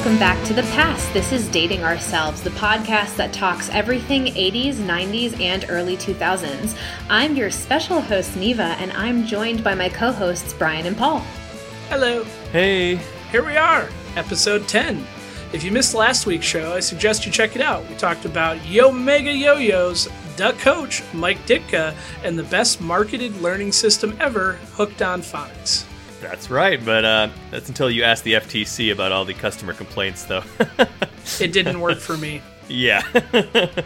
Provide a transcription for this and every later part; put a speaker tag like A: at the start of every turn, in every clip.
A: welcome back to the past. This is Dating Ourselves, the podcast that talks everything 80s, 90s, and early 2000s. I'm your special host, Neva, and I'm joined by my co hosts, Brian and Paul.
B: Hello.
C: Hey.
B: Here we are, episode 10. If you missed last week's show, I suggest you check it out. We talked about Yomega Yo Yo's, Duck Coach, Mike Ditka, and the best marketed learning system ever, Hooked on Phonics.
C: That's right, but uh, that's until you ask the FTC about all the customer complaints, though.
B: it didn't work for me.
C: Yeah.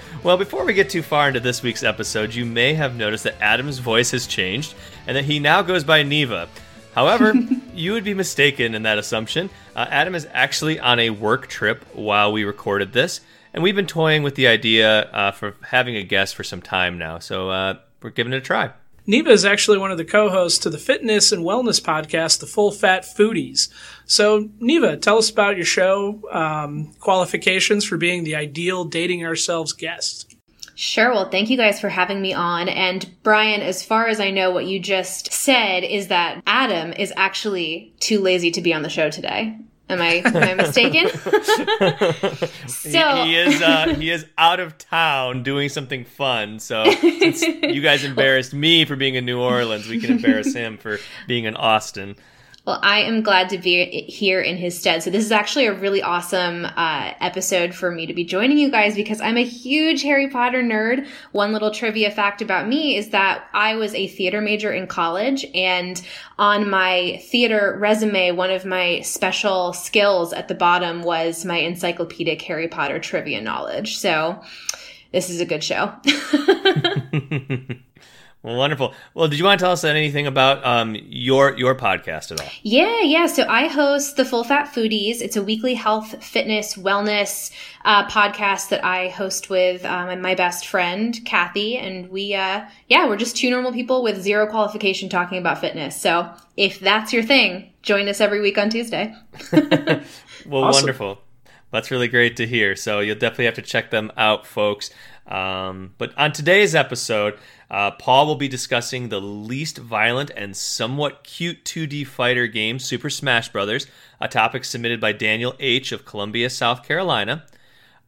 C: well, before we get too far into this week's episode, you may have noticed that Adam's voice has changed and that he now goes by Neva. However, you would be mistaken in that assumption. Uh, Adam is actually on a work trip while we recorded this, and we've been toying with the idea uh, for having a guest for some time now, so uh, we're giving it a try.
B: Neva is actually one of the co-hosts to the fitness and wellness podcast, The Full Fat Foodies. So, Neva, tell us about your show, um, qualifications for being the ideal dating ourselves guest.
A: Sure. Well, thank you guys for having me on. And Brian, as far as I know, what you just said is that Adam is actually too lazy to be on the show today. Am I am I mistaken?
C: so he, he is uh, he is out of town doing something fun. So since you guys embarrassed me for being in New Orleans, we can embarrass him for being in Austin.
A: Well, I am glad to be here in his stead. So this is actually a really awesome uh, episode for me to be joining you guys because I'm a huge Harry Potter nerd. One little trivia fact about me is that I was a theater major in college, and on my theater resume, one of my special skills at the bottom was my encyclopedic Harry Potter trivia knowledge. So this is a good show.
C: Well, wonderful. Well, did you want to tell us anything about um, your your podcast at all?
A: Yeah, yeah. So I host the Full Fat Foodies. It's a weekly health, fitness, wellness uh, podcast that I host with um, my best friend Kathy, and we, uh, yeah, we're just two normal people with zero qualification talking about fitness. So if that's your thing, join us every week on Tuesday.
C: well, awesome. wonderful. That's really great to hear. So you'll definitely have to check them out, folks. Um, but on today's episode. Uh, Paul will be discussing the least violent and somewhat cute 2D fighter game, Super Smash Bros., a topic submitted by Daniel H. of Columbia, South Carolina.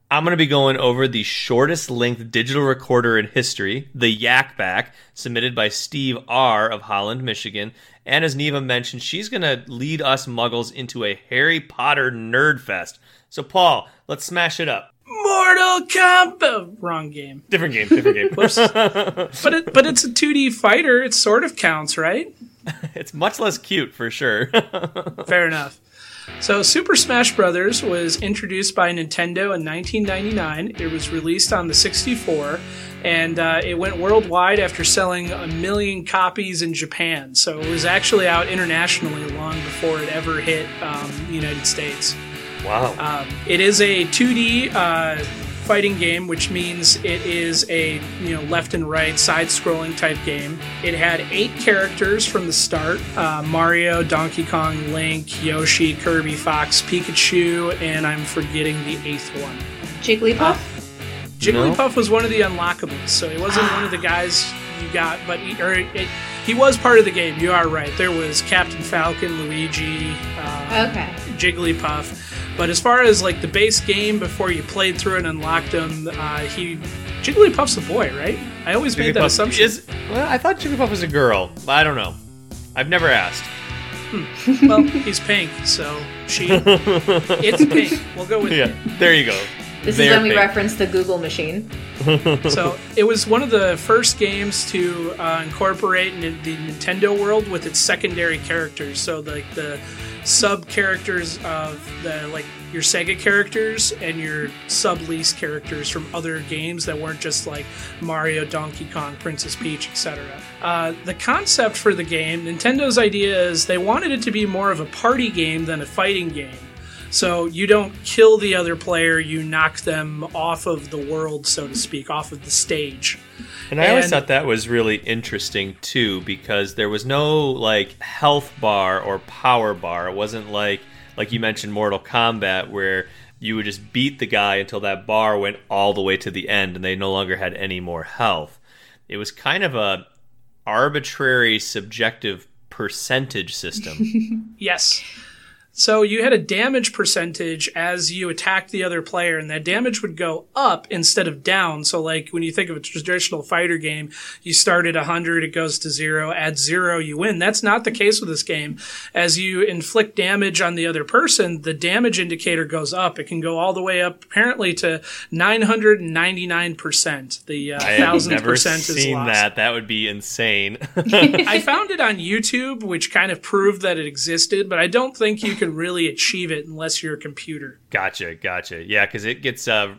C: I'm going to be going over the shortest length digital recorder in history, the Yak Bak, submitted by Steve R. of Holland, Michigan. And as Neva mentioned, she's going to lead us muggles into a Harry Potter nerd fest. So, Paul, let's smash it up.
B: Mortal Kombat. Wrong game.
C: Different game. Different game.
B: but it, but it's a 2D fighter. It sort of counts, right?
C: it's much less cute for sure.
B: Fair enough. So, Super Smash Bros. was introduced by Nintendo in 1999. It was released on the 64, and uh, it went worldwide after selling a million copies in Japan. So, it was actually out internationally long before it ever hit um, the United States.
C: Wow.
B: Um, it is a 2D uh, fighting game, which means it is a you know left and right side-scrolling type game. It had eight characters from the start: uh, Mario, Donkey Kong, Link, Yoshi, Kirby, Fox, Pikachu, and I'm forgetting the eighth one.
A: Jigglypuff. Uh,
B: Jigglypuff no. was one of the unlockables, so he wasn't one of the guys you got, but he, or it, he was part of the game. You are right. There was Captain Falcon, Luigi, uh,
A: okay,
B: Jigglypuff. But as far as like the base game before you played through and unlocked him, uh, he Jigglypuff's a boy, right? I always made that assumption.
C: Is, well, I thought Jigglypuff was a girl. I don't know. I've never asked.
B: Hmm. Well, he's pink, so she. it's pink. We'll go with
C: yeah.
B: It.
C: There you go.
A: This is when we pink. reference the Google machine.
B: so it was one of the first games to uh, incorporate the Nintendo world with its secondary characters. So like the sub characters of the like your Sega characters and your sub lease characters from other games that weren't just like Mario, Donkey Kong, Princess Peach, etc. Uh, the concept for the game, Nintendo's idea is they wanted it to be more of a party game than a fighting game. So you don't kill the other player, you knock them off of the world, so to speak, off of the stage.
C: And I and, always thought that was really interesting too, because there was no like health bar or power bar. It wasn't like like you mentioned Mortal Kombat where you would just beat the guy until that bar went all the way to the end and they no longer had any more health. It was kind of a arbitrary subjective percentage system.
B: yes. So you had a damage percentage as you attacked the other player, and that damage would go up instead of down. So, like when you think of a traditional fighter game, you start at 100, it goes to zero, add zero, you win. That's not the case with this game. As you inflict damage on the other person, the damage indicator goes up. It can go all the way up, apparently, to 999%. The uh, thousandth percent is
C: seen that. That would be insane.
B: I found it on YouTube, which kind of proved that it existed, but I don't think you can can really achieve it unless you're a computer.
C: Gotcha, gotcha. Yeah, because it gets uh,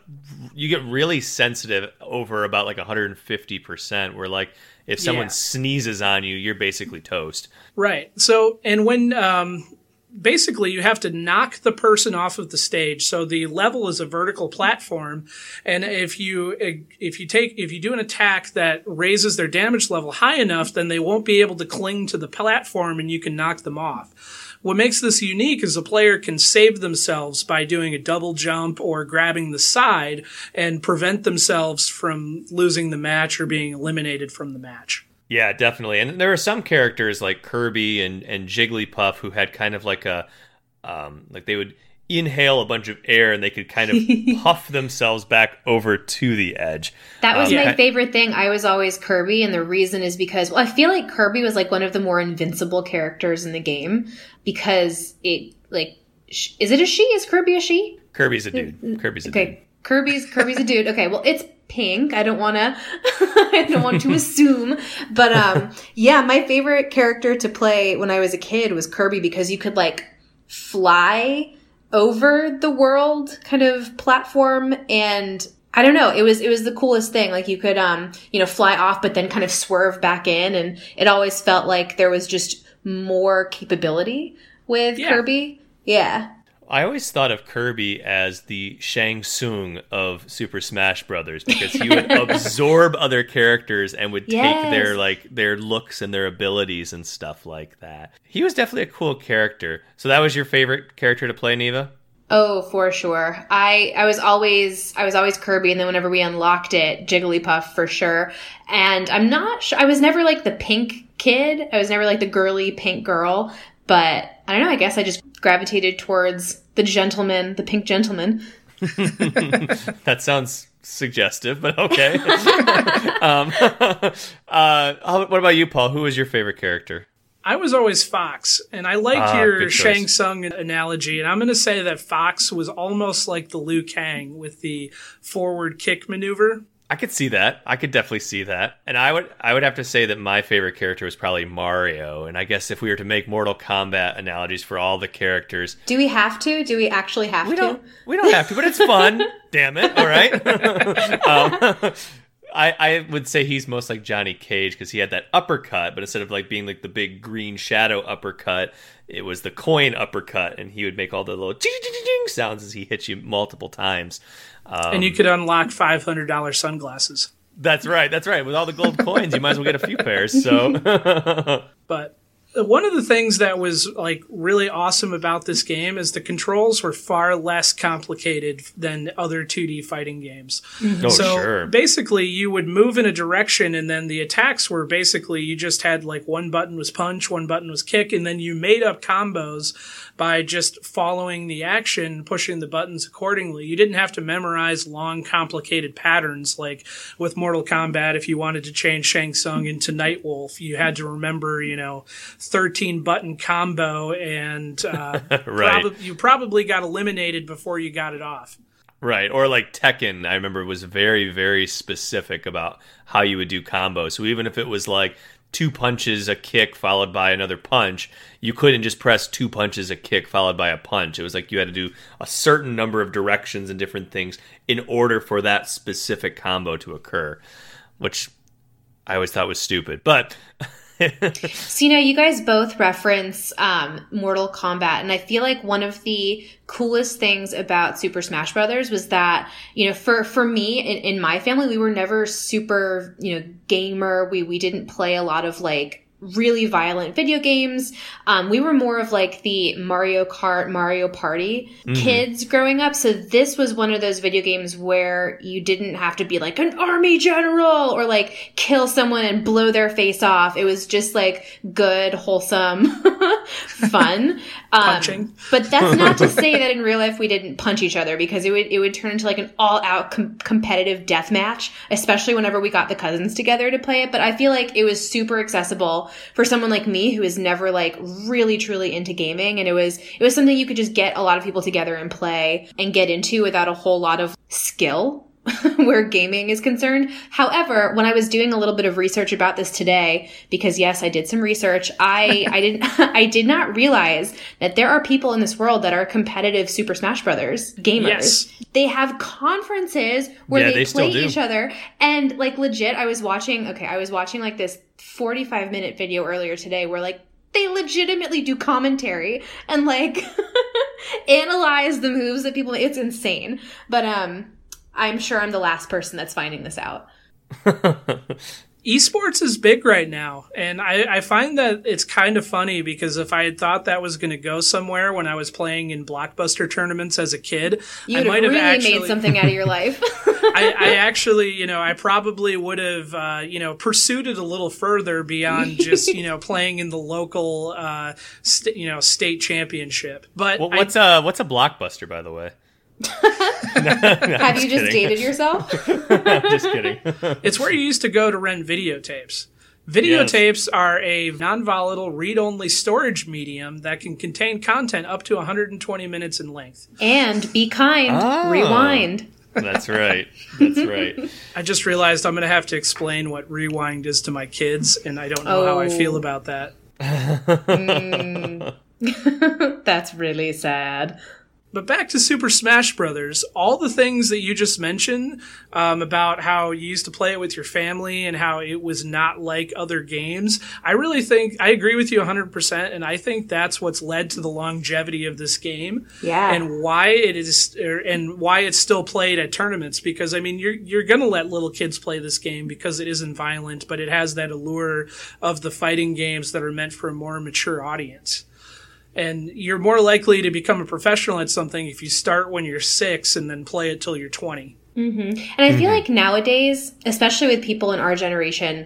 C: you get really sensitive over about like 150 percent. Where like if someone yeah. sneezes on you, you're basically toast.
B: Right. So, and when um, basically you have to knock the person off of the stage so the level is a vertical platform and if you if you take if you do an attack that raises their damage level high enough then they won't be able to cling to the platform and you can knock them off what makes this unique is a player can save themselves by doing a double jump or grabbing the side and prevent themselves from losing the match or being eliminated from the match.
C: Yeah, definitely. And there are some characters like Kirby and, and Jigglypuff who had kind of like a um, like they would inhale a bunch of air and they could kind of puff themselves back over to the edge.
A: That was um, my favorite thing. I was always Kirby, and the reason is because well, I feel like Kirby was like one of the more invincible characters in the game because it like sh- is it a she? Is Kirby a she?
C: Kirby's a dude. Kirby's a dude.
A: okay.
C: dude.
A: Kirby's Kirby's a dude. Okay, well it's pink. I don't want to I don't want to assume, but um yeah, my favorite character to play when I was a kid was Kirby because you could like fly over the world kind of platform and I don't know. It was it was the coolest thing. Like you could um you know fly off, but then kind of swerve back in, and it always felt like there was just more capability with yeah. Kirby. Yeah.
C: I always thought of Kirby as the Shang Tsung of Super Smash Brothers because he would absorb other characters and would yes. take their like their looks and their abilities and stuff like that. He was definitely a cool character. So that was your favorite character to play, Neva?
A: Oh, for sure. I I was always I was always Kirby, and then whenever we unlocked it, Jigglypuff for sure. And I'm not sure. I was never like the pink kid. I was never like the girly pink girl. But I don't know. I guess I just gravitated towards the gentleman, the pink gentleman.
C: that sounds suggestive, but okay. um, uh, what about you, Paul? Who was your favorite character?
B: I was always Fox, and I like ah, your Shang Tsung analogy, and I'm going to say that Fox was almost like the Liu Kang with the forward kick maneuver.
C: I could see that. I could definitely see that. And I would I would have to say that my favorite character was probably Mario. And I guess if we were to make Mortal Kombat analogies for all the characters,
A: do we have to? Do we actually have
C: we
A: to?
C: Don't, we don't have to, but it's fun. Damn it! All right. um, I, I would say he's most like Johnny Cage because he had that uppercut, but instead of like being like the big green shadow uppercut, it was the coin uppercut, and he would make all the little ding, ding, ding sounds as he hit you multiple times.
B: Um, and you could unlock five hundred dollars sunglasses.
C: That's right. That's right. With all the gold coins, you might as well get a few pairs. So,
B: but one of the things that was like really awesome about this game is the controls were far less complicated than other 2D fighting games.
C: Mm-hmm. Oh,
B: so
C: sure.
B: basically you would move in a direction and then the attacks were basically you just had like one button was punch, one button was kick and then you made up combos by just following the action, pushing the buttons accordingly. You didn't have to memorize long complicated patterns like with Mortal Kombat if you wanted to change Shang Tsung into Nightwolf, you had to remember, you know, 13 button combo and uh,
C: right.
B: prob- you probably got eliminated before you got it off.
C: Right. Or like Tekken, I remember was very, very specific about how you would do combos. So even if it was like two punches, a kick followed by another punch, you couldn't just press two punches, a kick followed by a punch. It was like you had to do a certain number of directions and different things in order for that specific combo to occur, which I always thought was stupid. But
A: so you know, you guys both reference um, Mortal Kombat, and I feel like one of the coolest things about Super Smash Brothers was that you know, for for me in, in my family, we were never super you know gamer. We we didn't play a lot of like really violent video games. Um, we were more of like the Mario Kart, Mario Party mm-hmm. kids growing up. So this was one of those video games where you didn't have to be like an army general or like kill someone and blow their face off. It was just like good, wholesome fun.
B: Um,
A: but that's not to say that in real life we didn't punch each other because it would it would turn into like an all out com- competitive death match, especially whenever we got the cousins together to play it. But I feel like it was super accessible for someone like me who is never like really truly into gaming, and it was it was something you could just get a lot of people together and play and get into without a whole lot of skill where gaming is concerned. However, when I was doing a little bit of research about this today, because yes, I did some research, I, I didn't, I did not realize that there are people in this world that are competitive Super Smash Brothers gamers. Yes. They have conferences where yeah, they, they play each other and like legit, I was watching, okay, I was watching like this 45 minute video earlier today where like they legitimately do commentary and like analyze the moves that people it's insane but um I'm sure I'm the last person that's finding this out.
B: Esports is big right now, and I, I, find that it's kind of funny because if I had thought that was going to go somewhere when I was playing in blockbuster tournaments as a kid,
A: you I might have really actually made something out of your life.
B: I, I, actually, you know, I probably would have, uh, you know, pursued it a little further beyond just, you know, playing in the local, uh, st- you know, state championship. But
C: well, what's I, uh what's a blockbuster, by the way?
A: No, no, Have you just kidding. dated yourself?
C: just kidding.
B: it's where you used to go to rent videotapes. Videotapes yes. are a non volatile, read only storage medium that can contain content up to 120 minutes in length.
A: And be kind, oh, rewind.
C: That's right. That's right.
B: I just realized I'm going to have to explain what rewind is to my kids, and I don't know oh. how I feel oh. about that.
A: mm. That's really sad.
B: But back to Super Smash Brothers, all the things that you just mentioned um, about how you used to play it with your family and how it was not like other games, I really think I agree with you 100%. And I think that's what's led to the longevity of this game.
A: Yeah.
B: And why it is, er, and why it's still played at tournaments. Because, I mean, you're, you're going to let little kids play this game because it isn't violent, but it has that allure of the fighting games that are meant for a more mature audience and you're more likely to become a professional at something if you start when you're six and then play it till you're 20
A: mm-hmm. and i feel mm-hmm. like nowadays especially with people in our generation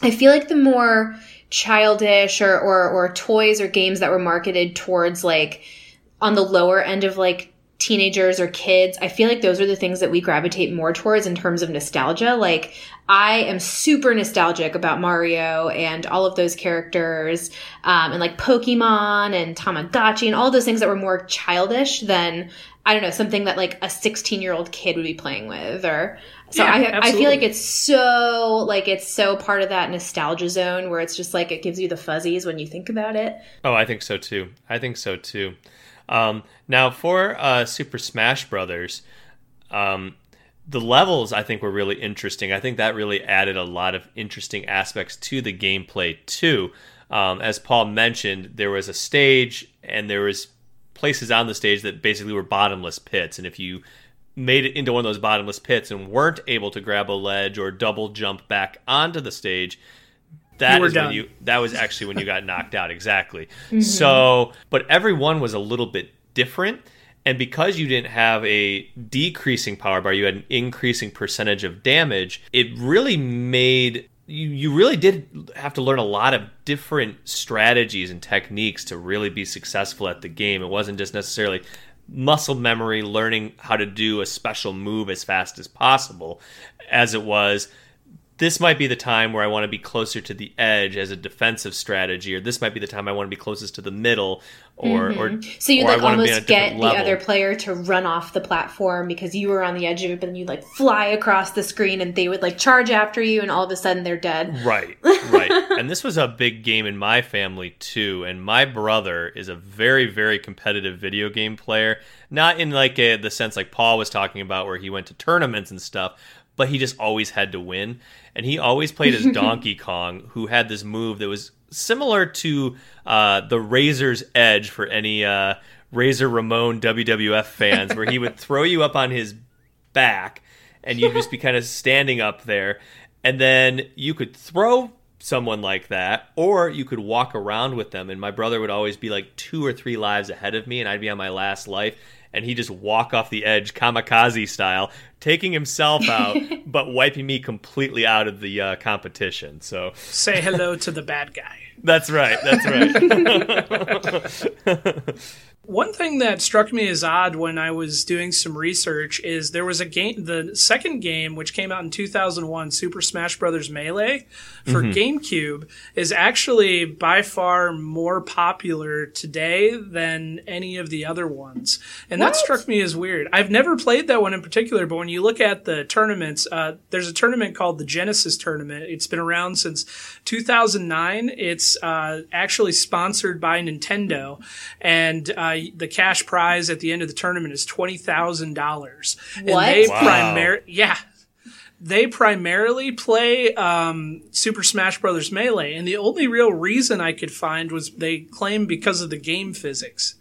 A: i feel like the more childish or, or or toys or games that were marketed towards like on the lower end of like teenagers or kids, I feel like those are the things that we gravitate more towards in terms of nostalgia. Like, I am super nostalgic about Mario and all of those characters, um, and like Pokemon and Tamagotchi and all those things that were more childish than, I don't know, something that like a 16 year old kid would be playing with or, so yeah, I, I feel like it's so like it's so part of that nostalgia zone where it's just like it gives you the fuzzies when you think about it.
C: Oh, I think so too. I think so too. Um, now for uh, Super Smash Brothers, um, the levels I think were really interesting. I think that really added a lot of interesting aspects to the gameplay too. Um, as Paul mentioned, there was a stage and there was places on the stage that basically were bottomless pits, and if you made it into one of those bottomless pits and weren't able to grab a ledge or double jump back onto the stage, that is done. when you that was actually when you got knocked out exactly. Mm-hmm. So, but everyone was a little bit different and because you didn't have a decreasing power bar, you had an increasing percentage of damage, it really made you, you really did have to learn a lot of different strategies and techniques to really be successful at the game. It wasn't just necessarily muscle memory learning how to do a special move as fast as possible as it was this might be the time where I want to be closer to the edge as a defensive strategy, or this might be the time I want to be closest to the middle, or mm-hmm. or
A: so you like almost get the other player to run off the platform because you were on the edge of it, but then you'd like fly across the screen and they would like charge after you, and all of a sudden they're dead.
C: Right, right. and this was a big game in my family too, and my brother is a very very competitive video game player. Not in like a, the sense like Paul was talking about, where he went to tournaments and stuff, but he just always had to win and he always played as Donkey Kong, who had this move that was similar to uh, the Razor's Edge for any uh, Razor Ramon WWF fans, where he would throw you up on his back, and you'd just be kind of standing up there, and then you could throw someone like that, or you could walk around with them. And my brother would always be like two or three lives ahead of me, and I'd be on my last life. And he'd just walk off the edge, kamikaze style, taking himself out, but wiping me completely out of the uh, competition. So
B: say hello to the bad guy.
C: That's right. That's right.
B: One thing that struck me as odd when I was doing some research is there was a game, the second game, which came out in 2001, Super Smash Bros. Melee for mm-hmm. GameCube, is actually by far more popular today than any of the other ones. And what? that struck me as weird. I've never played that one in particular, but when you look at the tournaments, uh, there's a tournament called the Genesis Tournament. It's been around since 2009. It's uh, actually sponsored by Nintendo. And uh, the cash prize at the end of the tournament is twenty thousand dollars.
A: And they
B: wow. primar- yeah. They primarily play um, Super Smash Brothers Melee, and the only real reason I could find was they claim because of the game physics.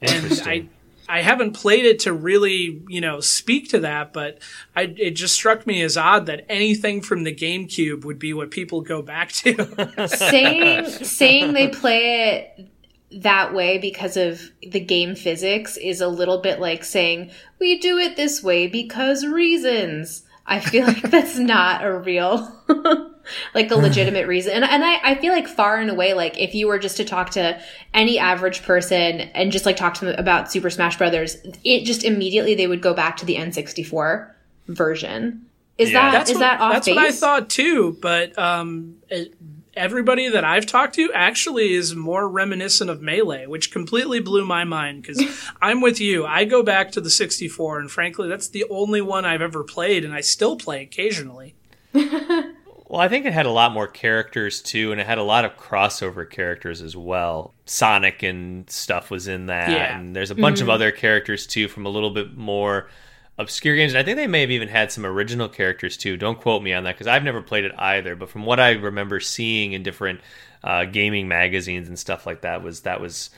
B: And I, I haven't played it to really, you know, speak to that, but I, it just struck me as odd that anything from the GameCube would be what people go back to.
A: saying saying they play it that way because of the game physics is a little bit like saying, we do it this way because reasons. I feel like that's not a real, like a legitimate reason. And, and I, I feel like far and away, like if you were just to talk to any average person and just like talk to them about Super Smash Brothers, it just immediately they would go back to the N64 version. Is yeah. that
B: that's
A: is
B: what,
A: that off
B: That's
A: base?
B: what I thought too, but um, it, everybody that I've talked to actually is more reminiscent of Melee, which completely blew my mind because I'm with you. I go back to the 64, and frankly, that's the only one I've ever played, and I still play occasionally.
C: well, I think it had a lot more characters too, and it had a lot of crossover characters as well. Sonic and stuff was in that, yeah. and there's a bunch mm-hmm. of other characters too from a little bit more obscure games. And I think they may have even had some original characters too. Don't quote me on that because I've never played it either. But from what I remember seeing in different uh, gaming magazines and stuff like that, was that was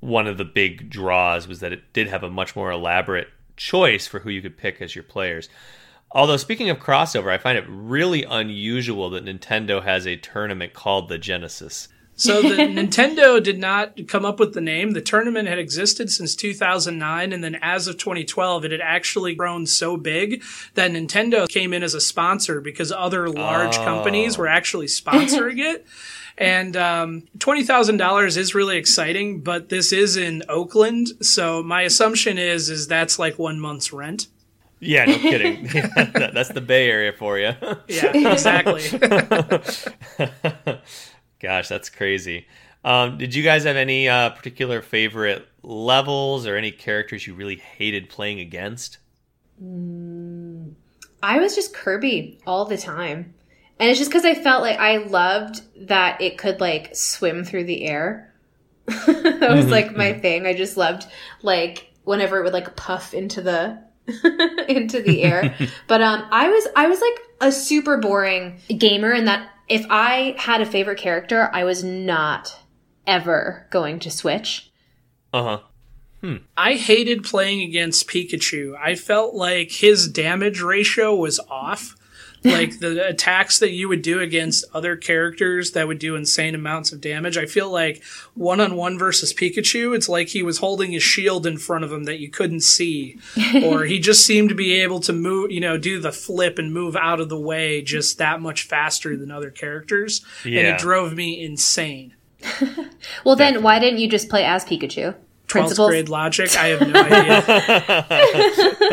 C: one of the big draws was that it did have a much more elaborate choice for who you could pick as your players. Although speaking of crossover, I find it really unusual that Nintendo has a tournament called the Genesis.
B: So the Nintendo did not come up with the name. The tournament had existed since 2009, and then as of 2012, it had actually grown so big that Nintendo came in as a sponsor because other large oh. companies were actually sponsoring it. And um, twenty thousand dollars is really exciting, but this is in Oakland, so my assumption is is that's like one month's rent.
C: Yeah, no kidding. that's the Bay Area for you.
B: yeah, exactly.
C: Gosh, that's crazy. Um, did you guys have any uh, particular favorite levels or any characters you really hated playing against?
A: Mm, I was just Kirby all the time. And it's just because I felt like I loved that it could like swim through the air. that was mm-hmm, like my mm-hmm. thing. I just loved like whenever it would like puff into the into the air. but um I was I was like a super boring gamer in that if I had a favorite character, I was not ever going to switch.
C: Uh huh.
B: Hmm. I hated playing against Pikachu. I felt like his damage ratio was off like the attacks that you would do against other characters that would do insane amounts of damage. I feel like one on one versus Pikachu, it's like he was holding his shield in front of him that you couldn't see, or he just seemed to be able to move, you know, do the flip and move out of the way just that much faster than other characters, yeah. and it drove me insane.
A: well, then Definitely. why didn't you just play as Pikachu?
B: Principles grade logic. I have no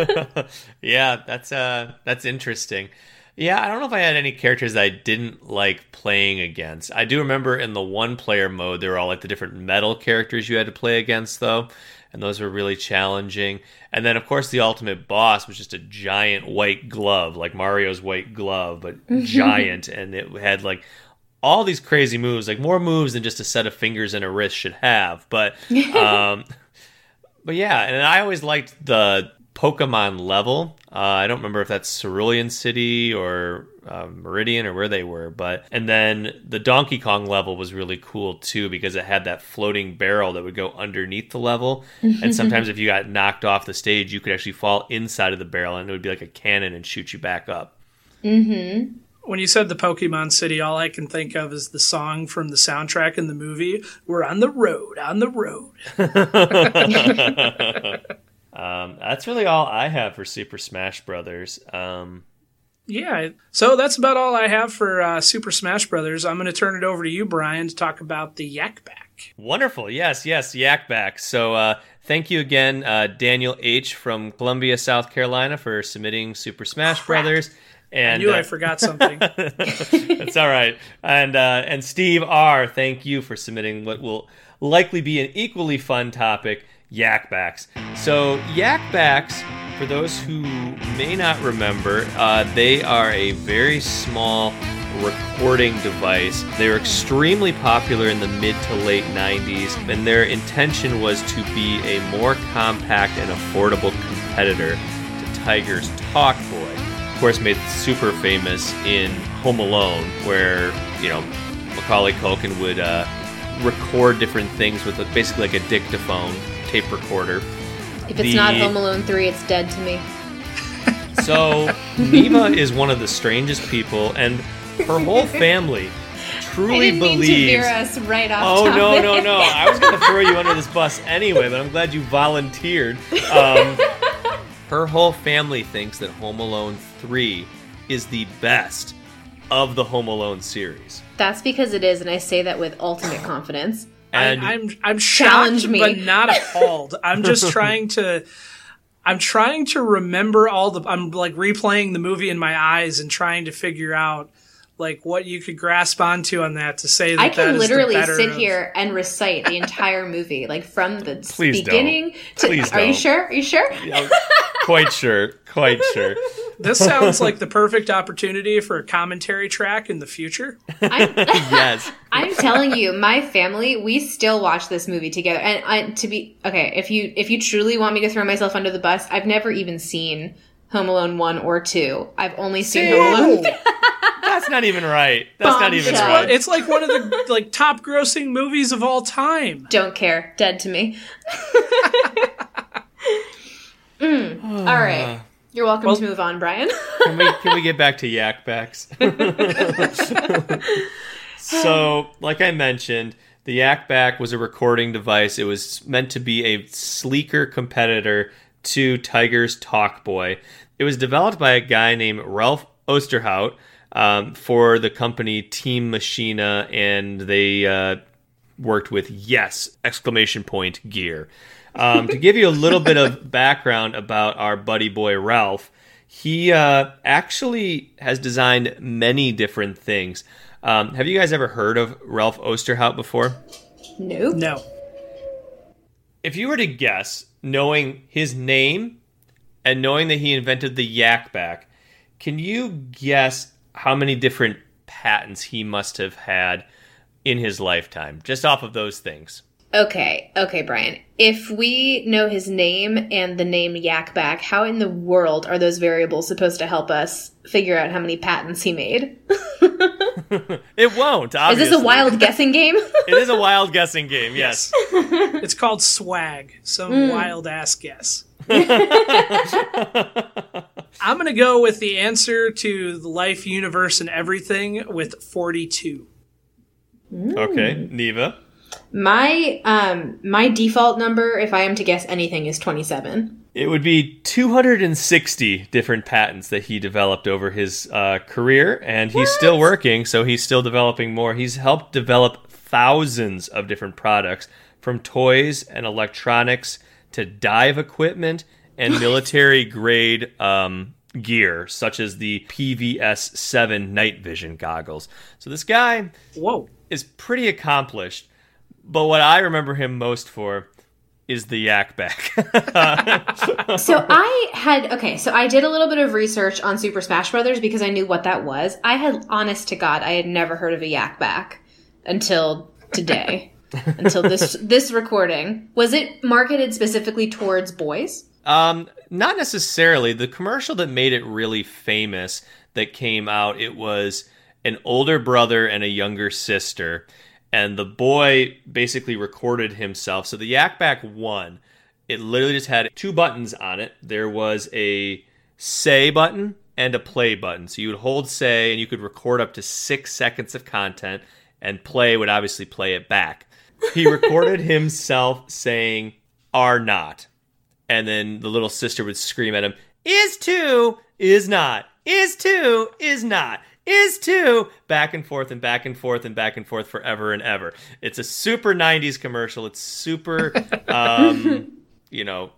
C: idea. yeah, that's uh, that's interesting. Yeah, I don't know if I had any characters that I didn't like playing against. I do remember in the one player mode, there were all like the different metal characters you had to play against, though, and those were really challenging. And then, of course, the ultimate boss was just a giant white glove, like Mario's white glove, but giant, and it had like all these crazy moves, like more moves than just a set of fingers and a wrist should have. But, um, but yeah, and I always liked the Pokemon level. Uh, I don't remember if that's Cerulean City or uh, Meridian or where they were, but and then the Donkey Kong level was really cool too because it had that floating barrel that would go underneath the level, and sometimes if you got knocked off the stage, you could actually fall inside of the barrel and it would be like a cannon and shoot you back up.
A: Mm-hmm.
B: when you said the Pokemon City, all I can think of is the song from the soundtrack in the movie. We're on the road, on the road.
C: um, that's really all I have for Super Smash Brothers. Um,
B: yeah, so that's about all I have for uh, Super Smash Brothers. I'm going to turn it over to you, Brian, to talk about the Yak Bak.
C: Wonderful. Yes, yes, Yak Bak. So uh, thank you again, uh, Daniel H. from Columbia, South Carolina, for submitting Super Smash Crap. Brothers.
B: And, I knew uh, I forgot something.
C: That's all right. And uh, and Steve R. Thank you for submitting what will likely be an equally fun topic: Yak Baks. So Yak Baks, for those who may not remember, uh, they are a very small recording device. They were extremely popular in the mid to late 90s, and their intention was to be a more compact and affordable competitor to Tiger's Talkboy Of course, made super famous in Home Alone, where you know Macaulay Culkin would uh, record different things with basically like a dictaphone tape recorder.
A: If it's the, not Home Alone three, it's dead to me.
C: So Neva is one of the strangest people, and her whole family truly believes.
A: us right off.
C: Oh no, no, no! I was going to throw you under this bus anyway, but I'm glad you volunteered. Um, her whole family thinks that Home Alone 3 is the best of the Home Alone series.
A: That's because it is, and I say that with ultimate confidence.
B: And I, am I'm, I'm shocked, me. but not appalled. I'm just trying to. I'm trying to remember all the. I'm like replaying the movie in my eyes and trying to figure out like what you could grasp onto on that to say that I
A: can
B: that
A: literally sit
B: of...
A: here and recite the entire movie, like from the
C: Please
A: beginning
C: don't. to. Please
A: are
C: don't.
A: you sure? Are you sure?
C: Yeah, quite sure. Quite sure.
B: This sounds like the perfect opportunity for a commentary track in the future.
A: I'm,
C: yes.
A: I'm telling you, my family, we still watch this movie together. And I, to be okay, if you if you truly want me to throw myself under the bus, I've never even seen Home Alone one or two. I've only seen Home Alone.
C: That's not even right. That's not even right.
B: It's like one of the like top grossing movies of all time.
A: Don't care. Dead to me. mm. All right. You're welcome well, to move on, Brian.
C: can we can we get back to Yak Baks? so, like I mentioned, the Yak Bak was a recording device. It was meant to be a sleeker competitor to Tiger's Talkboy. It was developed by a guy named Ralph Osterhout um, for the company Team Machina, and they uh, worked with Yes! Exclamation point gear. Um, to give you a little bit of background about our buddy boy Ralph, he uh, actually has designed many different things. Um, have you guys ever heard of Ralph Osterhout before?
A: No.
B: No.
C: If you were to guess, knowing his name and knowing that he invented the Yak Bak, can you guess how many different patents he must have had in his lifetime, just off of those things.
A: Okay, okay, Brian. If we know his name and the name Yak Bak, how in the world are those variables supposed to help us figure out how many patents he made?
C: it won't. Obviously.
A: Is this a wild guessing game?
C: it is a wild guessing game. Yes.
B: it's called swag. Some mm. wild ass guess. I'm going to go with the answer to the life, universe, and everything with 42.
C: Mm. Okay, Neva.
A: My um my default number, if I am to guess anything, is 27.
C: It would be 260 different patents that he developed over his uh, career, and he's what? still working, so he's still developing more. He's helped develop thousands of different products, from toys and electronics to dive equipment and military grade um, gear, such as the PVS 7 night vision goggles. So this guy
B: Whoa.
C: is pretty accomplished, but what I remember him most for is the Yak Bak.
A: so I had okay, so I did a little bit of research on Super Smash Brothers because I knew what that was. I had honest to God, I had never heard of a Yak Bak until today. Until this this recording. Was it marketed specifically towards boys?
C: Um, not necessarily. The commercial that made it really famous that came out, it was an older brother and a younger sister, and the boy basically recorded himself. So the Yak Bak one, it literally just had two buttons on it. There was a say button and a play button. So you would hold say and you could record up to six seconds of content, and play would obviously play it back. He recorded himself saying, are not. And then the little sister would scream at him, is two, is not, is two, is not is two back and forth and back and forth and back and forth forever and ever. It's a super 90s commercial. It's super um, you know,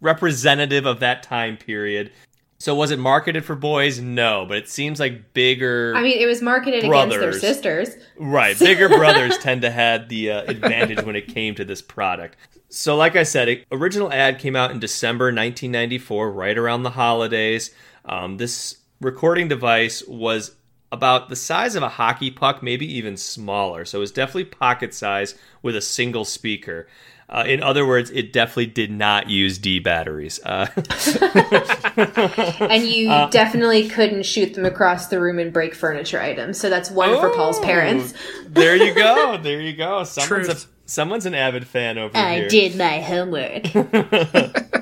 C: representative of that time period. So was it marketed for boys? No, but it seems like bigger.
A: I mean, it was marketed brothers, against their sisters.
C: Right, bigger brothers tend to have the uh, advantage when it came to this product. So, like I said, it, original ad came out in December 1994, right around the holidays. Um, this recording device was about the size of a hockey puck, maybe even smaller. So it was definitely pocket size with a single speaker. Uh, in other words, it definitely did not use D batteries. Uh,
A: and you uh, definitely couldn't shoot them across the room and break furniture items. So that's one oh, for Paul's oh, parents.
C: there you go. There you go. Someone's, a, someone's an avid fan over
A: I
C: here.
A: I did my homework.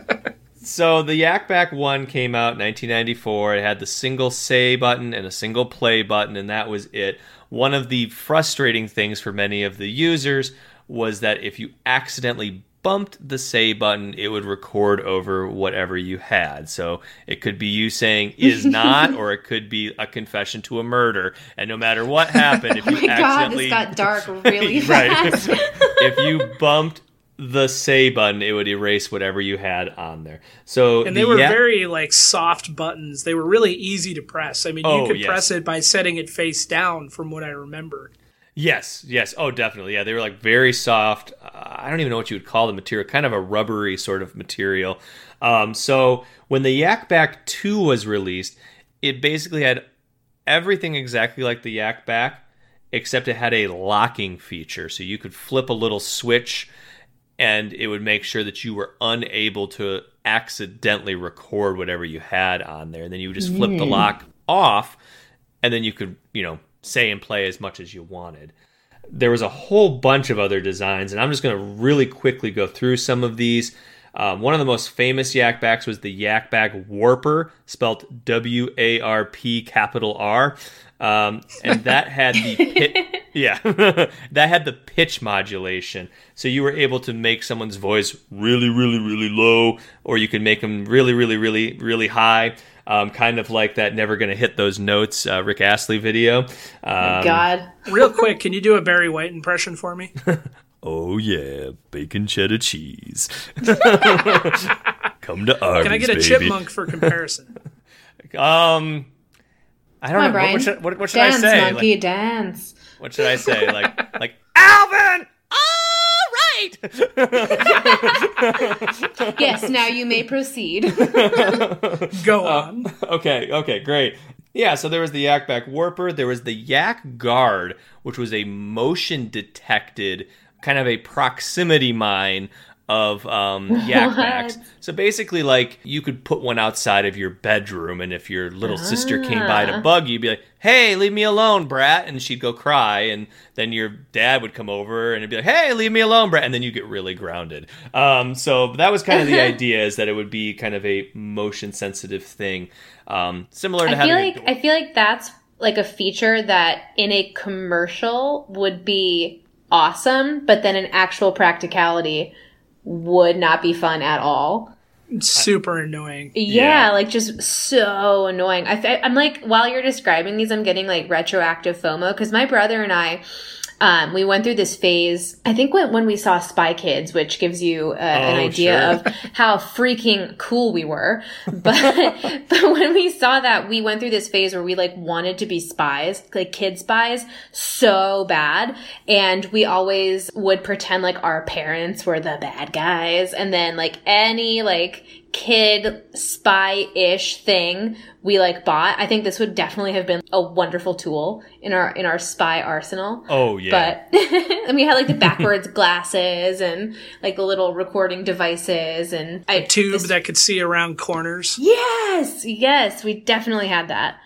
C: So the Yak Bak 1 came out in 1994. It had the single say button and a single play button, and that was it. One of the frustrating things for many of the users was that if you accidentally bumped the say button, it would record over whatever you had. So it could be you saying is not, or it could be a confession to a murder. And no matter what happened, if
A: oh
C: you
A: my
C: accidentally
A: God, this got dark really fast.
C: right, if you bumped the say button, it would erase whatever you had on there. So
B: and they the, were yeah, very like soft buttons. They were really easy to press. I mean, oh, you could yes. press it by setting it face down, from what I remember.
C: Yes, yes, oh, definitely. Yeah, they were like very soft. Uh, I don't even know what you would call the material, kind of a rubbery sort of material. Um, so when the Yak Bak 2 was released, it basically had everything exactly like the Yak Bak, except it had a locking feature. So you could flip a little switch and it would make sure that you were unable to accidentally record whatever you had on there. And then you would just flip mm. the lock off, and then you could, you know, say and play as much as you wanted. There was a whole bunch of other designs, and I'm just going to really quickly go through some of these. Um, one of the most famous Yak Baks was the Yak Bak Warper, spelled W A R P capital R. Um, and that had the pit, yeah, that had the pitch modulation. So you were able to make someone's voice really, really, really low, or you could make them really, really, really, really high. Um, kind of like that "Never Gonna Hit Those Notes" uh, Rick Astley video. Um,
A: God,
B: real quick, can you do a Barry White impression for me?
C: oh yeah, bacon cheddar cheese. Come to Arby's,
B: Can I get a
C: baby.
B: chipmunk for comparison?
C: um. I don't
A: Come
C: know.
A: On,
C: what, should, what, what should
A: dance,
C: I say?
A: Monkey,
C: like,
A: dance.
C: What should I say? Like, like Alvin. All right.
A: yes. Now you may proceed.
B: Go uh, on.
C: Uh, okay. Okay. Great. Yeah. So there was the Yak Bak Warper. There was the Yak Guard, which was a motion detected kind of a proximity mine of um, Yak Baks. So basically, like you could put one outside of your bedroom, and if your little ah. sister came by to ah. bug you, you'd be like, "Hey, leave me alone, brat," and she'd go cry, and then your dad would come over and it'd be like, "Hey, leave me alone, brat," and then you get really grounded. Um, so that was kind of the idea is that it would be kind of a motion sensitive thing, um, similar to
A: I
C: having.
A: Feel like, I feel like that's like a feature that in a commercial would be awesome, but then in actual practicality would not be fun at all.
B: Super annoying.
A: Yeah, yeah, like just so annoying. I am like, while you're describing these, I'm getting like retroactive FOMO because my brother and I, um, we went through this phase. I think when, when we saw Spy Kids, which gives you uh, oh, an idea sure. of how freaking cool we were. But but when we saw that, we went through this phase where we like wanted to be spies, like kid spies, so bad, and we always would pretend like our parents were the bad guys, and then like any like kid spy-ish thing we like bought. I think this would definitely have been a wonderful tool in our in our spy arsenal.
C: Oh yeah.
A: But and we had like the backwards glasses and like the little recording devices and
B: a tube this, that could see around corners.
A: Yes, yes, we definitely had that.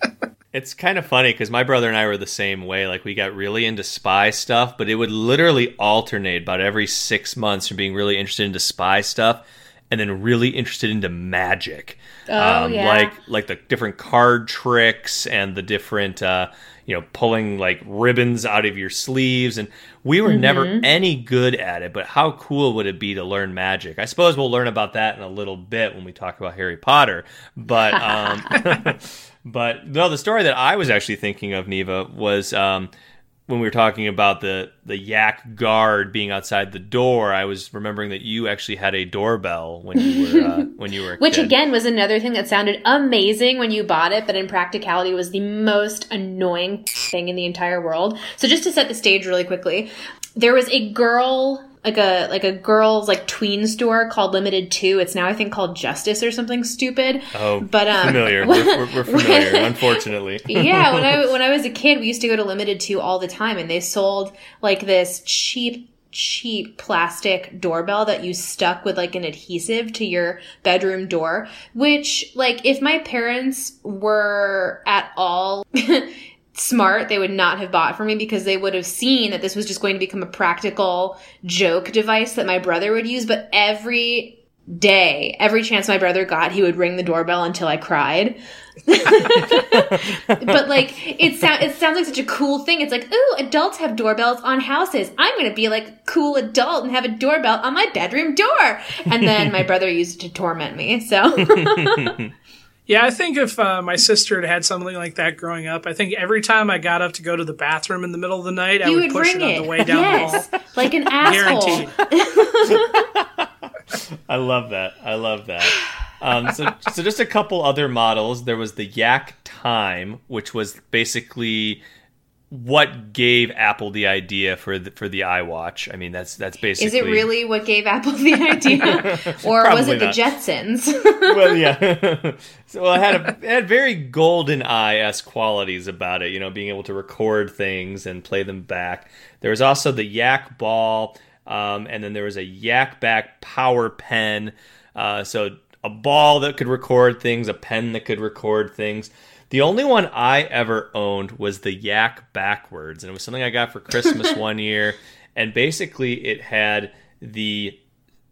C: It's kind of funny because my brother and I were the same way. Like we got really into spy stuff, but it would literally alternate about every six months from being really interested into spy stuff and then really interested into magic.
A: Oh,
C: um,
A: yeah.
C: like like the different card tricks and the different uh, you know pulling like ribbons out of your sleeves and we were never any good at it but how cool would it be to learn magic i suppose we'll learn about that in a little bit when we talk about harry potter but um, but no the story that i was actually thinking of neva was um, when we were talking about the the yak guard being outside the door, I was remembering that you actually had a doorbell when you were uh, when you were
A: Which
C: kid.
A: again was another thing that sounded amazing when you bought it, but in practicality was the most annoying thing in the entire world. So just to set the stage really quickly, there was a girl like a like a girls like tween store called Limited Too. It's now I think called Justice or something stupid.
C: oh,
A: but, um,
C: familiar. We're, we're, we're familiar, unfortunately.
A: yeah, when I when I was a kid, we used to go to Limited Too all the time, and they sold like this cheap cheap plastic doorbell that you stuck with like an adhesive to your bedroom door which like if my parents were at all smart they would not have bought for me because they would have seen that this was just going to become a practical joke device that my brother would use but every day every chance my brother got he would ring the doorbell until i cried but like it sounds it sounds like such a cool thing. It's like, ooh, adults have doorbells on houses. I'm gonna be like cool adult and have a doorbell on my bedroom door. And then my brother used it to torment me. So
B: Yeah, I think if uh, my sister had had something like that growing up, I think every time I got up to go to the bathroom in the middle of the night, I would,
A: would
B: push it
A: it.
B: on the way down
A: yes,
B: the hall.
A: like an asshole.
B: Guaranteed.
C: I love that. I love that. Um, so, so just a couple other models. There was the Yak Time, which was basically what gave Apple the idea for the for the iWatch. I mean, that's that's basically.
A: Is it really what gave Apple the idea, or was it the. Jetsons?
C: well, yeah. so well, it had a, it had very golden eye esque qualities about it. You know, being able to record things and play them back. There was also the Yak Ball, um, and then there was a Yak Bak Power Pen. Uh, so a ball that could record things, a pen that could record things. The only one I ever owned was the Yak Backwards, and it was something I got for Christmas one year. And basically, it had the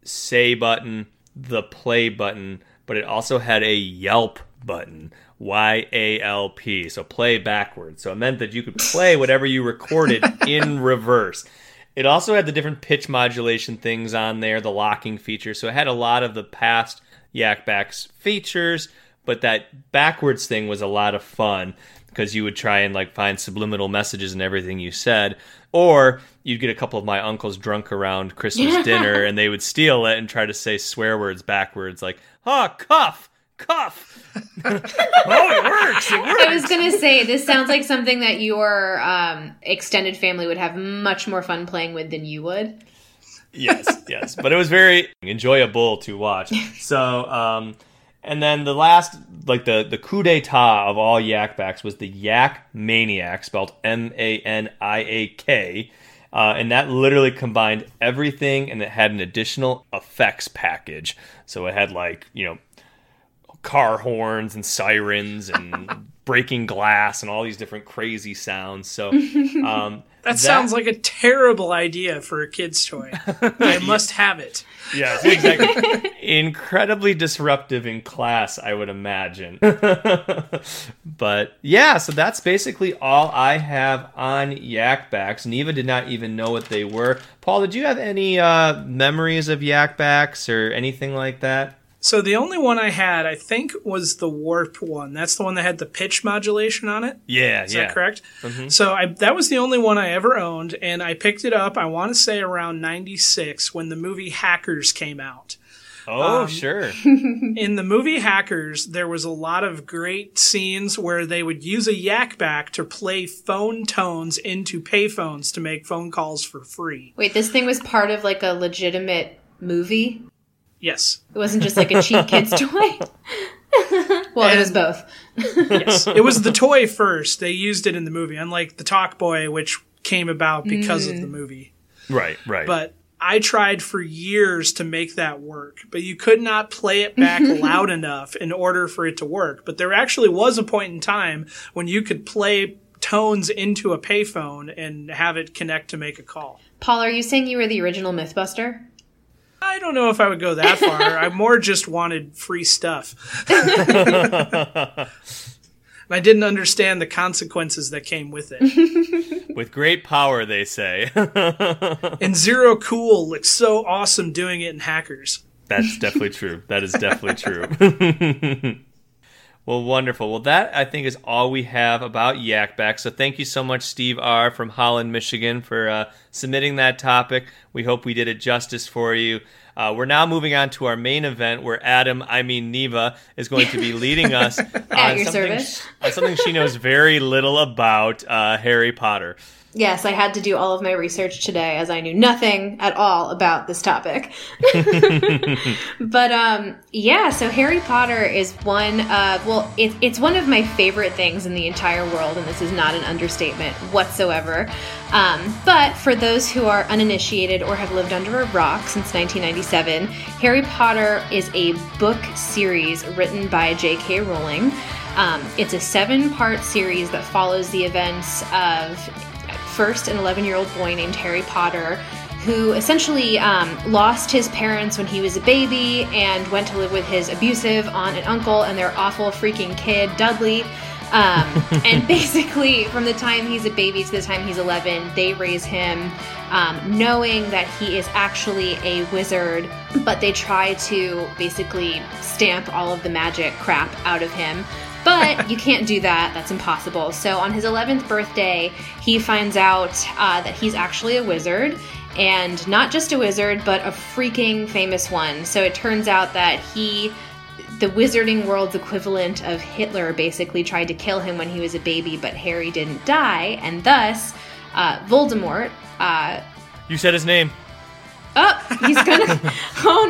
C: say button, the play button, but it also had a Yalp button. Y A L P. So play backwards. So it meant that you could play whatever you recorded in reverse. It also had the different pitch modulation things on there, the locking feature. So it had a lot of the past Yak Backs features, but that backwards thing was a lot of fun because you would try and like find subliminal messages in everything you said or you'd get a couple of my uncles drunk around christmas dinner and they would steal it and try to say swear words backwards like huh cuff cuff oh it works it works
A: I was gonna say this sounds like something that your um, extended family would have much more fun playing with than you would.
C: yes, yes. But it was very enjoyable to watch. So, um, and then the last, like the the coup d'état of all Yak Baks was the Yak Maniak, spelled M A N I A K. Uh, and that literally combined everything, and it had an additional effects package. So it had like you know car horns and sirens and breaking glass and all these different crazy sounds. So um,
B: That, sounds like a terrible idea for a kid's toy. I must have it.
C: Yes, exactly. Incredibly disruptive in class, I would imagine. but yeah, so that's basically all I have on Yak Baks. Neva did not even know what they were. Paul, did you have any uh, memories of Yak Baks or anything like that?
B: So the only one I had, I think, was the Warp one. That's the one that had the pitch modulation on it.
C: Yeah,
B: Is
C: yeah.
B: that correct? So I, that was the only one I ever owned, and I picked it up. I want to say around '96 when the movie Hackers came out.
C: Oh,
B: Um,
C: sure.
B: In the movie Hackers, there was a lot of great scenes where they would use a Yak Bak to play phone tones into payphones to make phone calls for free.
A: Wait, this thing was part of like a legitimate movie.
B: Yes,
A: It wasn't just like a cheap kid's toy. well, it was both.
B: yes. it was the toy first. They used it in the movie, unlike the Talkboy, which came about because of the mm. movie.
C: right, right.
B: But I tried for years to make that work, but you could not play it back loud enough in order for it to work. But there actually was a point in time when you could play tones into a payphone and have it connect to make a call.
A: Paul, are you saying you were the original MythBuster?
B: I don't know if I would go that far. I more just wanted free stuff. I didn't understand the consequences that came with it.
C: with great power, they say.
B: and Zero Cool looks so awesome doing it in Hackers.
C: That's definitely true. That is definitely true. Well, wonderful. Well, that I think is all we have about Yak Bak. So thank you so much, Steve R. from Holland, Michigan, for uh, submitting that topic. We hope we did it justice for you. Uh, we're now moving on to our main event where Adam, I mean Neva, is going to be leading us on, something, on something she knows very little about uh, Harry Potter.
A: Yes, I had to do all of my research today as I knew nothing at all about this topic. but um, yeah, so Harry Potter is one of, well, it, it's one of my favorite things in the entire world, and this is not an understatement whatsoever. Um, but for those who are uninitiated or have lived under a rock since 1997, Harry Potter is a book series written by J.K. Rowling. Um, it's a seven part series that follows the events of first an 11 year old boy named Harry Potter who essentially um, lost his parents when he was a baby and went to live with his abusive aunt and uncle and their awful freaking kid, Dudley. Um, and basically, from the time he's a baby to the time he's 11, they raise him um, knowing that he is actually a wizard, but they try to basically stamp all of the magic crap out of him. But you can't do that. That's impossible. So on his 11th birthday, he finds out uh, that he's actually a wizard. And not just a wizard, but a freaking famous one. So it turns out that he, the wizarding world's equivalent of Hitler, basically tried to kill him when he was a baby, but Harry didn't die. And thus, uh, Voldemort. Uh,
C: you said his name.
A: Oh, he's gonna. oh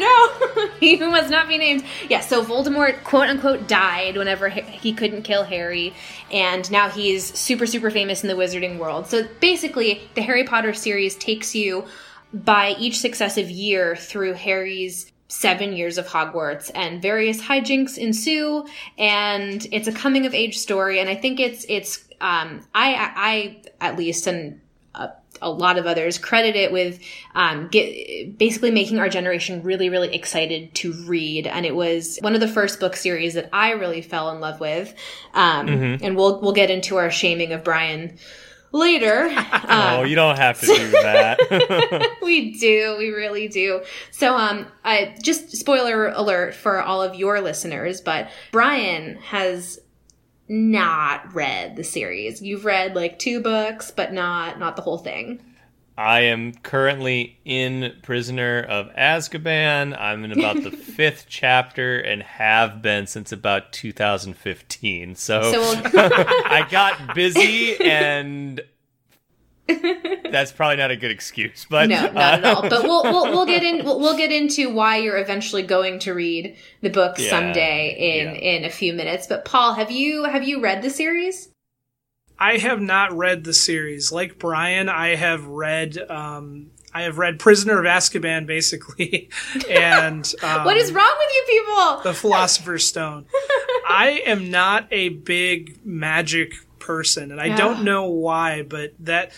A: no, he must not be named. Yeah, so Voldemort, quote unquote, died whenever he couldn't kill Harry, and now he's super, super famous in the wizarding world. So basically, the Harry Potter series takes you by each successive year through Harry's seven years of Hogwarts and various hijinks ensue and it's a coming of age story and I think it's it's um I I at least and a lot of others credit it with um, get, basically making our generation really, really excited to read. And it was one of the first book series that I really fell in love with. Um, mm-hmm. And we'll we'll get into our shaming of Brian later.
C: Um, oh, you don't have to do that.
A: we do, we really do. So, um, I just spoiler alert for all of your listeners, but Brian has not read the series. You've read like two books, but not not the whole thing.
C: I am currently in Prisoner of Azkaban. I'm in about the fifth chapter and have been since about 2015. So, so. I got busy and that's probably not a good excuse, but
A: no, not at all. But we'll we'll, we'll get in we'll, we'll, get into why you're eventually going to read the book yeah, someday in yeah. in a few minutes. But Paul, have you have you read the series?
B: I have not read the series. Like Brian, I have read um, I have read Prisoner of Azkaban basically, and
A: um, what is wrong with you people?
B: The Philosopher's Stone. I am not a big magic person and i yeah. don't know why but that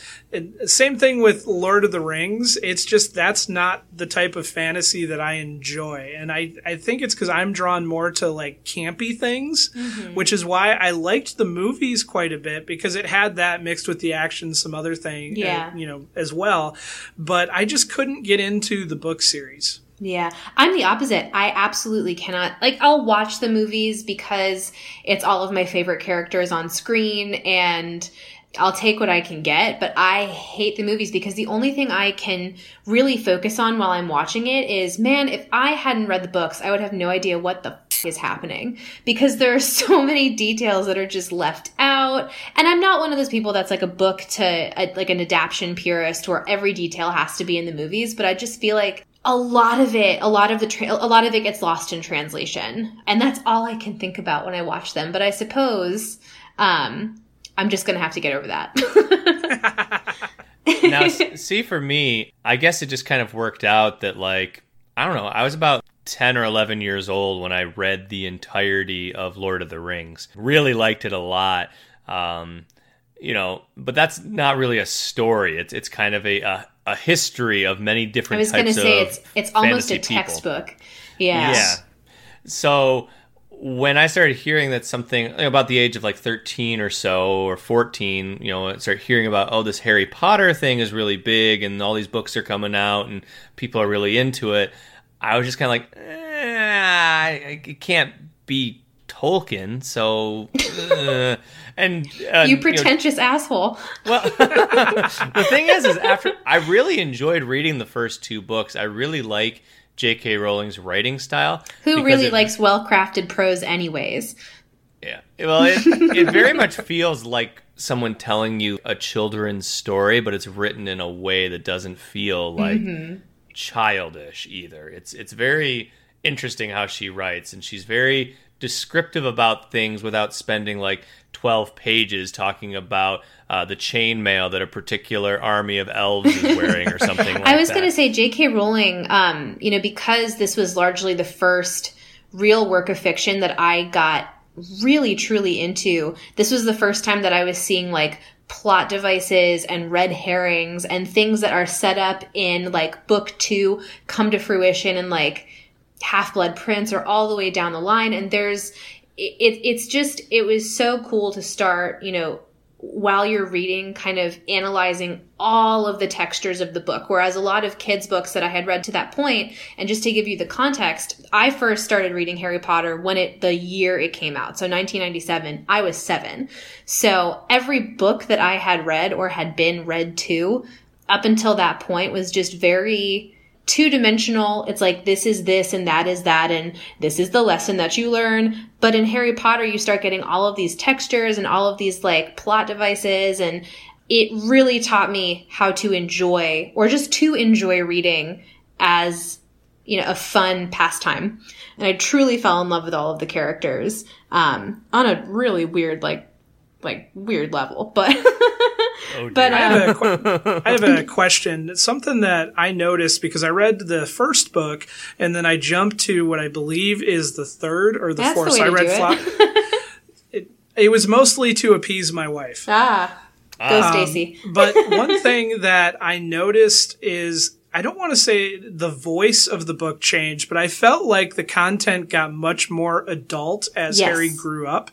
B: same thing with lord of the rings it's just that's not the type of fantasy that i enjoy and i i think it's because i'm drawn more to like campy things mm-hmm. which is why i liked the movies quite a bit because it had that mixed with the action some other thing uh, yeah. Uh, you know as well but i just couldn't get into the book series
A: yeah, I'm the opposite. I absolutely cannot. Like, I'll watch the movies because it's all of my favorite characters on screen and I'll take what I can get, but I hate the movies because the only thing I can really focus on while I'm watching it is, man, if I hadn't read the books, I would have no idea what the f- is happening because there are so many details that are just left out. And I'm not one of those people that's like a book to a, like an adaptation purist where every detail has to be in the movies, but I just feel like a lot of it, a lot of the, tra- a lot of it gets lost in translation. And that's all I can think about when I watch them. But I suppose, um, I'm just to have to get over that.
C: now, see, for me, I guess it just kind of worked out that, like, I don't know, I was about 10 or 11 years old when I read the entirety of Lord of the Rings. Really liked it a lot. Um, you know, but that's not really a story. It's it's kind of a a, a history of many different. I was going to say
A: it's it's almost a textbook. Yeah.
C: Yeah. So when I started hearing that something about the age of like 13 or so or 14, you know, I started hearing about, oh, this Harry Potter thing is really big and all these books are coming out and people are really into it. I was just kind of like, eh, it can't be Tolkien. So, uh, and
A: uh, you pretentious you know, asshole.
C: Well, the thing is, is after I really enjoyed reading the first two books. I really like J.K. Rowling's writing style.
A: Who really it, likes well crafted prose, anyways?
C: Yeah. Well, it, it very much feels like someone telling you a children's story, but it's written in a way that doesn't feel like mm-hmm. childish either. It's it's very interesting how she writes, and she's very descriptive about things without spending like 12 pages talking about uh, the chainmail that a particular army of elves is wearing or something like
A: I was going to say J.K. Rowling, um, you know, because this was largely the first real work of fiction that I got really truly into. This was the first time that I was seeing like plot devices and red herrings and things that are set up in like book two come to fruition and like Half Blood Prince or all the way down the line. And there's, it, it's just, it was so cool to start, you know, while you're reading, kind of analyzing all of the textures of the book. Whereas a lot of kids' books that I had read to that point, and just to give you the context, I first started reading Harry Potter when it, the year it came out. So 1997, I was seven. So every book that I had read or had been read to up until that point was just very, two dimensional. It's like this is this and that is that and this is the lesson that you learn. But in Harry Potter, you start getting all of these textures and all of these like plot devices and it really taught me how to enjoy or just to enjoy reading as you know a fun pastime and i truly fell in love with all of the characters um, on a really weird like like weird level but
B: Oh, but I, have a, I have a question. It's something that I noticed because I read the first book and then I jumped to what I believe is the third or the That's fourth. The so I read Flop. it, it was mostly to appease my wife.
A: Ah. Go, um, Stacy.
B: but one thing that I noticed is I don't want to say the voice of the book changed, but I felt like the content got much more adult as yes. Harry grew up.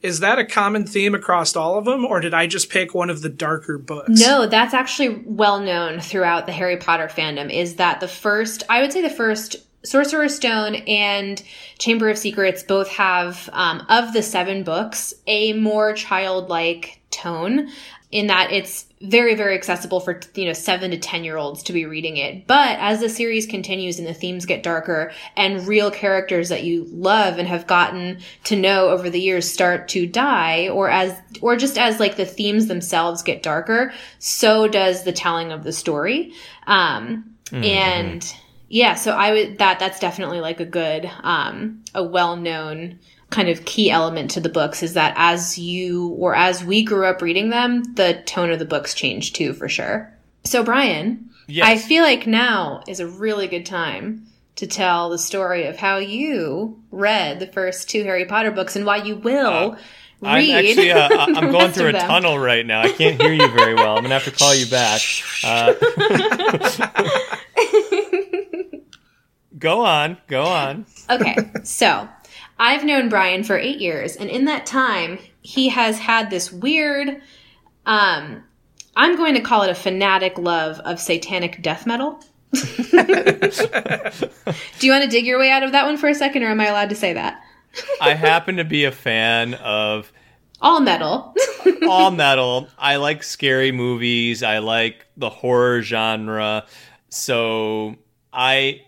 B: Is that a common theme across all of them, or did I just pick one of the darker books?
A: No, that's actually well known throughout the Harry Potter fandom. Is that the first, I would say the first Sorcerer's Stone and Chamber of Secrets both have, um, of the seven books, a more childlike tone in that it's very very accessible for you know 7 to 10 year olds to be reading it but as the series continues and the themes get darker and real characters that you love and have gotten to know over the years start to die or as or just as like the themes themselves get darker so does the telling of the story um mm-hmm. and yeah so i would that that's definitely like a good um a well-known kind of key element to the books is that as you or as we grew up reading them, the tone of the books changed too, for sure. So, Brian, yes. I feel like now is a really good time to tell the story of how you read the first two Harry Potter books and why you will. Uh, I'm
C: actually uh, I'm going through a tunnel right now. I can't hear you very well. I'm gonna have to call you back. Uh, go on, go on.
A: Okay, so I've known Brian for eight years, and in that time, he has had this weird, um, I'm going to call it a fanatic love of satanic death metal. Do you want to dig your way out of that one for a second, or am I allowed to say that?
C: I happen to be a fan of
A: all metal.
C: all metal. I like scary movies. I like the horror genre. So I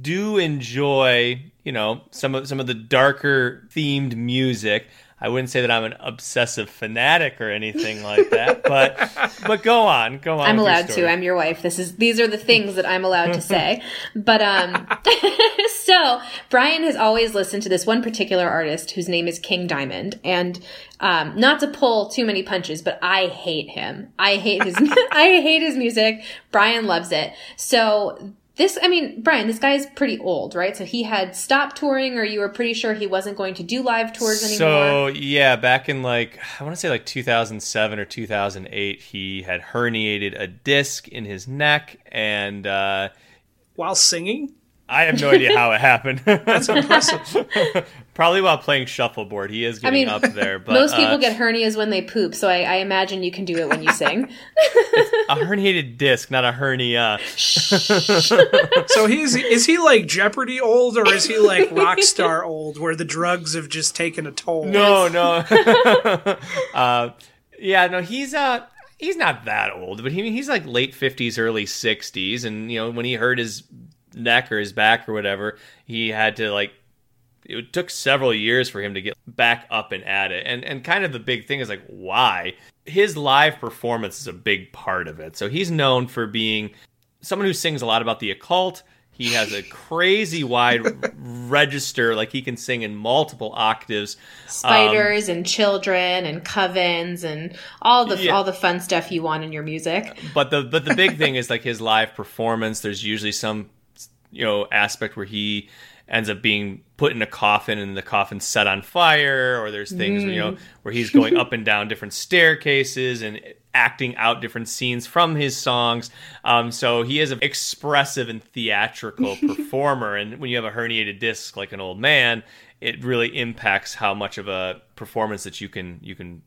C: do enjoy you know some of some of the darker themed music. I wouldn't say that I'm an obsessive fanatic or anything like that, but but go on, go on.
A: I'm allowed to. I'm your wife. This is these are the things that I'm allowed to say. But um, so Brian has always listened to this one particular artist whose name is King Diamond, and um, not to pull too many punches, but I hate him. I hate his I hate his music. Brian loves it. So this, I mean, Brian, this guy is pretty old, right? So he had stopped touring, or you were pretty sure he wasn't going to do live tours anymore.
C: So yeah, back in like I want to say like 2007 or 2008, he had herniated a disc in his neck, and uh,
B: while singing.
C: I have no idea how it happened.
B: That's impressive.
C: Probably while playing shuffleboard. He is getting I mean, up there. But,
A: most people uh, get hernias when they poop, so I, I, imagine you can do it when you sing.
C: a herniated disc, not a hernia.
B: so he's is he like Jeopardy old, or is he like Rockstar old, where the drugs have just taken a toll?
C: No, no. uh, yeah, no. He's uh he's not that old, but he he's like late fifties, early sixties, and you know when he hurt his neck or his back or whatever, he had to like it took several years for him to get back up and at it. And and kind of the big thing is like why? His live performance is a big part of it. So he's known for being someone who sings a lot about the occult. He has a crazy wide register, like he can sing in multiple octaves.
A: Spiders um, and children and covens and all the yeah. all the fun stuff you want in your music.
C: But the but the big thing is like his live performance. There's usually some you know aspect where he ends up being put in a coffin and the coffin set on fire or there's things mm. you know mm. where he's going up and down different staircases and acting out different scenes from his songs um, so he is an expressive and theatrical performer and when you have a herniated disc like an old man it really impacts how much of a performance that you can you can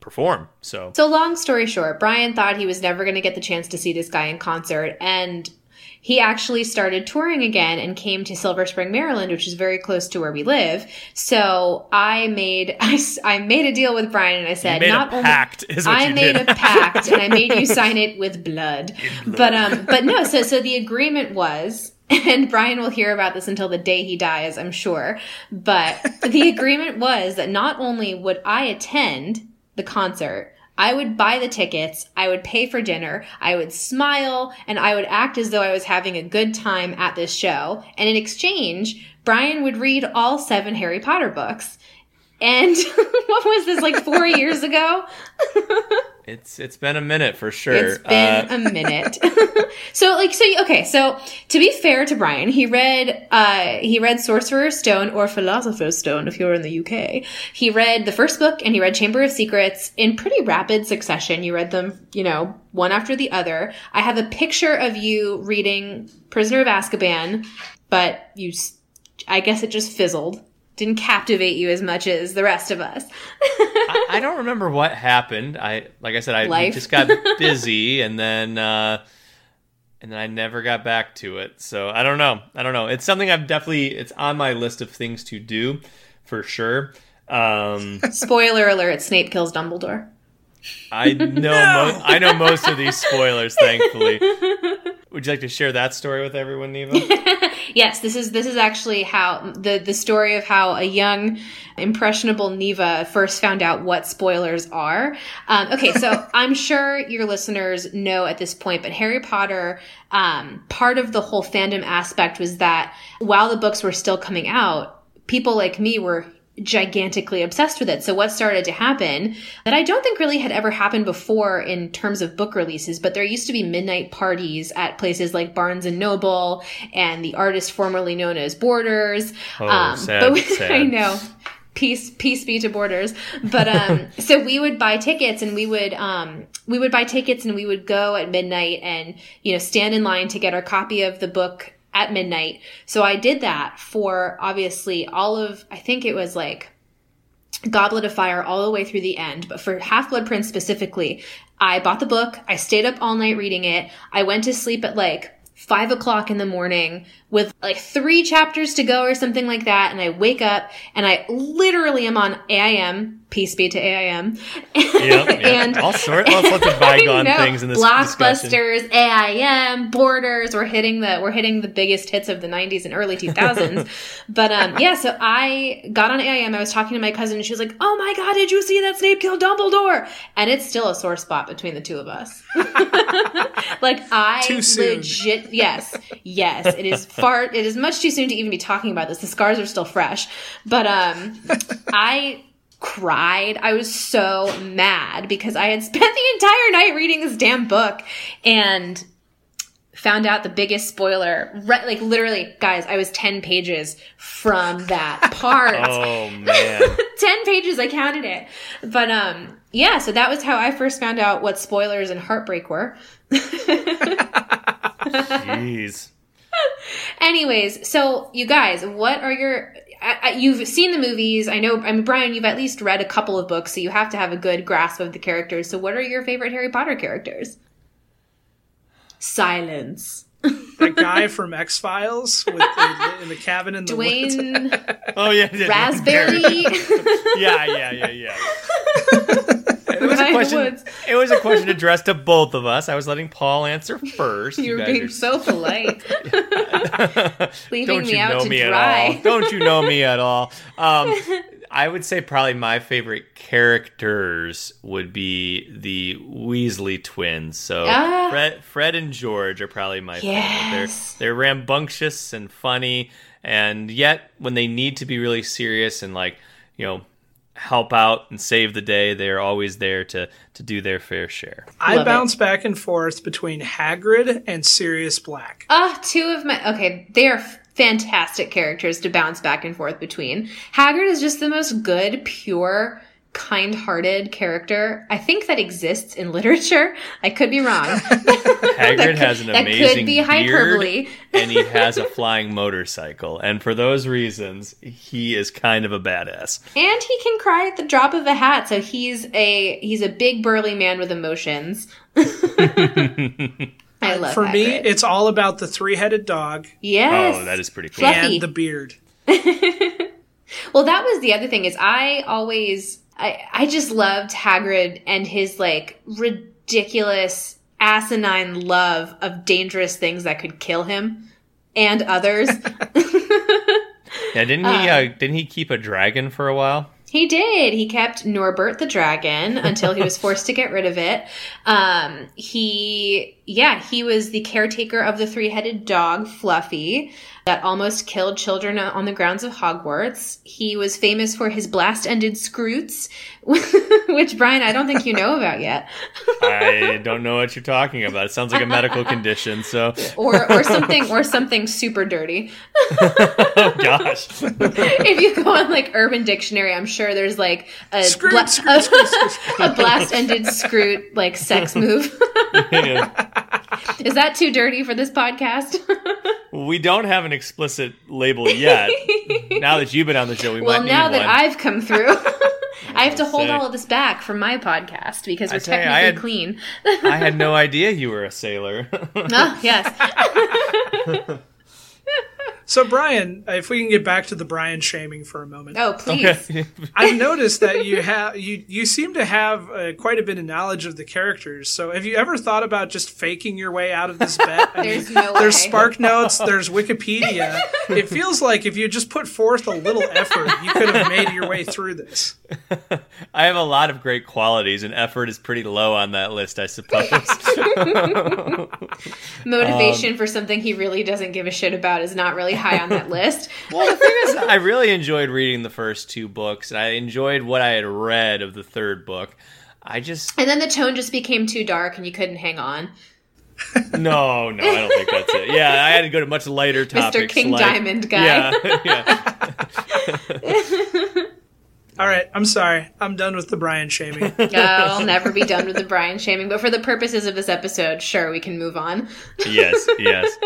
C: perform so
A: so long story short brian thought he was never going to get the chance to see this guy in concert and he actually started touring again and came to Silver Spring, Maryland, which is very close to where we live. So I made I, I made a deal with Brian and I said
C: not only I
A: made did. a pact and I made you sign it with blood. blood. But um but no, so so the agreement was and Brian will hear about this until the day he dies, I'm sure. But the agreement was that not only would I attend the concert, I would buy the tickets, I would pay for dinner, I would smile, and I would act as though I was having a good time at this show. And in exchange, Brian would read all seven Harry Potter books. And what was this, like four years ago?
C: It's it's been a minute for sure.
A: It's been uh, a minute. so like so okay, so to be fair to Brian, he read uh he read Sorcerer's Stone or Philosopher's Stone if you're in the UK. He read the first book and he read Chamber of Secrets in pretty rapid succession. You read them, you know, one after the other. I have a picture of you reading Prisoner of Azkaban, but you I guess it just fizzled didn't captivate you as much as the rest of us.
C: I, I, don't remember what happened. I like I said, I just got busy, and then uh, and then I never got back to it. So I don't know. I don't know. It's something I've definitely. It's on my list of things to do for sure. Um,
A: Spoiler alert: Snape kills Dumbledore.
C: I know. no! Mo- I know most of these spoilers, thankfully. Would you like to share that story with everyone, Neva?
A: yes, this is this is actually how the the story of how a young impressionable Neva first found out what spoilers are. Um, okay, so I'm sure your listeners know at this point, but Harry Potter, um, part of the whole fandom aspect was that while the books were still coming out, people like me were gigantically obsessed with it. So what started to happen that I don't think really had ever happened before in terms of book releases, but there used to be midnight parties at places like Barnes and Noble and the artist formerly known as Borders.
C: Oh, um, sad, but sad.
A: I know. Peace, peace be to borders. But um, so we would buy tickets, and we would um, we would buy tickets, and we would go at midnight, and you know stand in line to get our copy of the book at midnight. So I did that for obviously all of, I think it was like Goblet of Fire all the way through the end. But for Half Blood Prince specifically, I bought the book. I stayed up all night reading it. I went to sleep at like five o'clock in the morning with like three chapters to go or something like that. And I wake up and I literally am on AIM peace be to AIM.
C: Yep, yep. and all, sort, all sorts of bygone things in this
A: blockbusters,
C: discussion.
A: AIM, Borders. We're hitting the we're hitting the biggest hits of the '90s and early 2000s. but um, yeah, so I got on AIM. I was talking to my cousin, and she was like, "Oh my god, did you see that Snape killed Dumbledore?" And it's still a sore spot between the two of us. like I legit, yes, yes, it is far. It is much too soon to even be talking about this. The scars are still fresh, but um, I cried. I was so mad because I had spent the entire night reading this damn book and found out the biggest spoiler. Right, like literally, guys, I was 10 pages from that part.
C: oh man.
A: 10 pages, I counted it. But um yeah, so that was how I first found out what spoilers and heartbreak were.
C: Jeez.
A: Anyways, so you guys, what are your I, I, you've seen the movies. I know, I mean, Brian, you've at least read a couple of books, so you have to have a good grasp of the characters. So, what are your favorite Harry Potter characters? Silence.
B: that guy from X Files in the cabin in the
A: Dwayne.
C: oh yeah,
A: Raspberry.
C: yeah, yeah, yeah, yeah. It was, a question, it was a question addressed to both of us. I was letting Paul answer first.
A: You, you were being are... so polite. Leaving
C: Don't
A: me
C: you
A: out
C: know
A: to
C: me
A: dry.
C: At all. Don't you know me at all? Um, I would say probably my favorite characters would be the Weasley twins. So
A: Ah.
C: Fred, Fred and George are probably my favorite. They're they're rambunctious and funny, and yet when they need to be really serious and like you know help out and save the day, they're always there to to do their fair share.
B: I
A: Love
B: bounce back and forth between Hagrid and Sirius Black.
A: Ah, two of my okay, they are fantastic characters to bounce back and forth between. Hagrid is just the most good, pure, kind-hearted character I think that exists in literature. I could be wrong.
C: Hagrid has an
A: that
C: amazing
A: could be
C: beard,
A: hyperbole.
C: and he has a flying motorcycle, and for those reasons, he is kind of a badass.
A: And he can cry at the drop of a hat, so he's a he's a big burly man with emotions. I love
B: For me, it's all about the three-headed dog
A: yes.
C: Oh, that is pretty cool.
A: Fluffy.
B: and the beard.
A: Well, that was the other thing is I always I I just loved Hagrid and his like ridiculous asinine love of dangerous things that could kill him and others.
C: Yeah, didn't he? Uh, didn't he keep a dragon for a while?
A: He did. He kept Norbert the dragon until he was forced to get rid of it. Um, he, yeah, he was the caretaker of the three headed dog, Fluffy, that almost killed children on the grounds of Hogwarts. He was famous for his blast ended skrewts, which, Brian, I don't think you know about yet.
C: I don't know what you're talking about. It sounds like a medical condition. So,
A: or, or something, or something super dirty.
C: oh gosh,
A: if you go on like Urban Dictionary, I'm sure there's like a,
B: Skrewt,
A: bla-
B: skrewt, skrewt, skrewt,
A: a blast ended skrewt like sex move. Is that too dirty for this podcast?
C: we don't have an explicit label yet. now that you've been on the show, we
A: well,
C: might
A: now that
C: one.
A: I've come through, I have to hold
C: say.
A: all of this back from my podcast because we're
C: you,
A: technically
C: I had-
A: clean.
C: I had no idea you were a sailor.
A: oh, yes.
B: So, Brian, if we can get back to the Brian shaming for a moment,
A: Oh, please.
C: okay.
B: I've noticed that you have you you seem to have uh, quite a bit of knowledge of the characters. So, have you ever thought about just faking your way out of this bet? I
A: There's
B: mean,
A: no way.
B: there's Spark Notes, there's Wikipedia. It feels like if you just put forth a little effort, you could have made your way through this.
C: I have a lot of great qualities, and effort is pretty low on that list, I suppose.
A: Motivation
C: Um,
A: for something he really doesn't give a shit about is not really high on that list.
C: well, the thing is, I really enjoyed reading the first two books, and I enjoyed what I had read of the third book. I just
A: And then the tone just became too dark and you couldn't hang on.
C: no, no, I don't think that's it. Yeah, I had to go to much lighter topics. Mr.
A: King
C: like-
A: Diamond guy.
C: Yeah, yeah.
B: All right, I'm sorry. I'm done with the Brian shaming.
A: Oh, I'll never be done with the Brian shaming, but for the purposes of this episode, sure, we can move on.
C: yes, yes.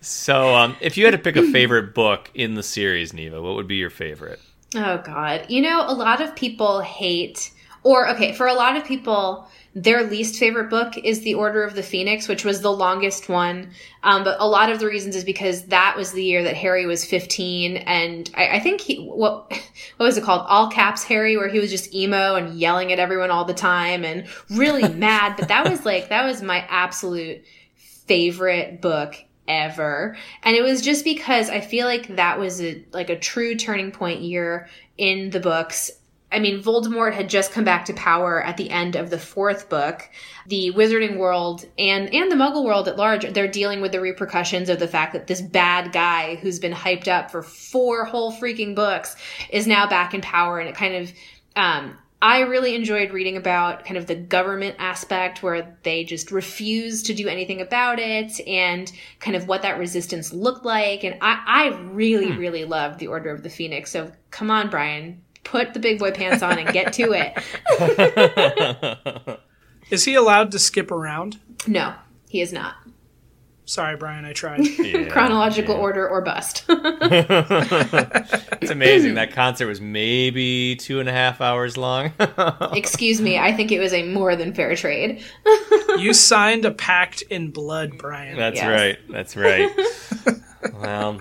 C: So, um, if you had to pick a favorite book in the series, Neva, what would be your favorite?
A: Oh God. You know, a lot of people hate or okay, for a lot of people, their least favorite book is The Order of the Phoenix, which was the longest one. Um, but a lot of the reasons is because that was the year that Harry was 15. And I, I think he, what, what was it called? All caps Harry, where he was just emo and yelling at everyone all the time and really mad. But that was like, that was my absolute favorite book ever. And it was just because I feel like that was a like a true turning point year in the books. I mean, Voldemort had just come back to power at the end of the fourth book. The Wizarding world and and the Muggle world at large, they're dealing with the repercussions of the fact that this bad guy who's been hyped up for four whole freaking books is now back in power, and it kind of um, I really enjoyed reading about kind of the government aspect where they just refused to do anything about it and kind of what that resistance looked like. And I, I really, hmm. really loved the Order of the Phoenix. So come on, Brian, put the big boy pants on and get to
B: it. is he allowed to skip around?
A: No, he is not.
B: Sorry, Brian, I tried.
A: Yeah, Chronological yeah. order or bust.
C: it's amazing. That concert was maybe two and a half hours long.
A: Excuse me, I think it was a more than fair trade.
B: you signed a pact in blood, Brian.
C: That's yes. right. That's right. well,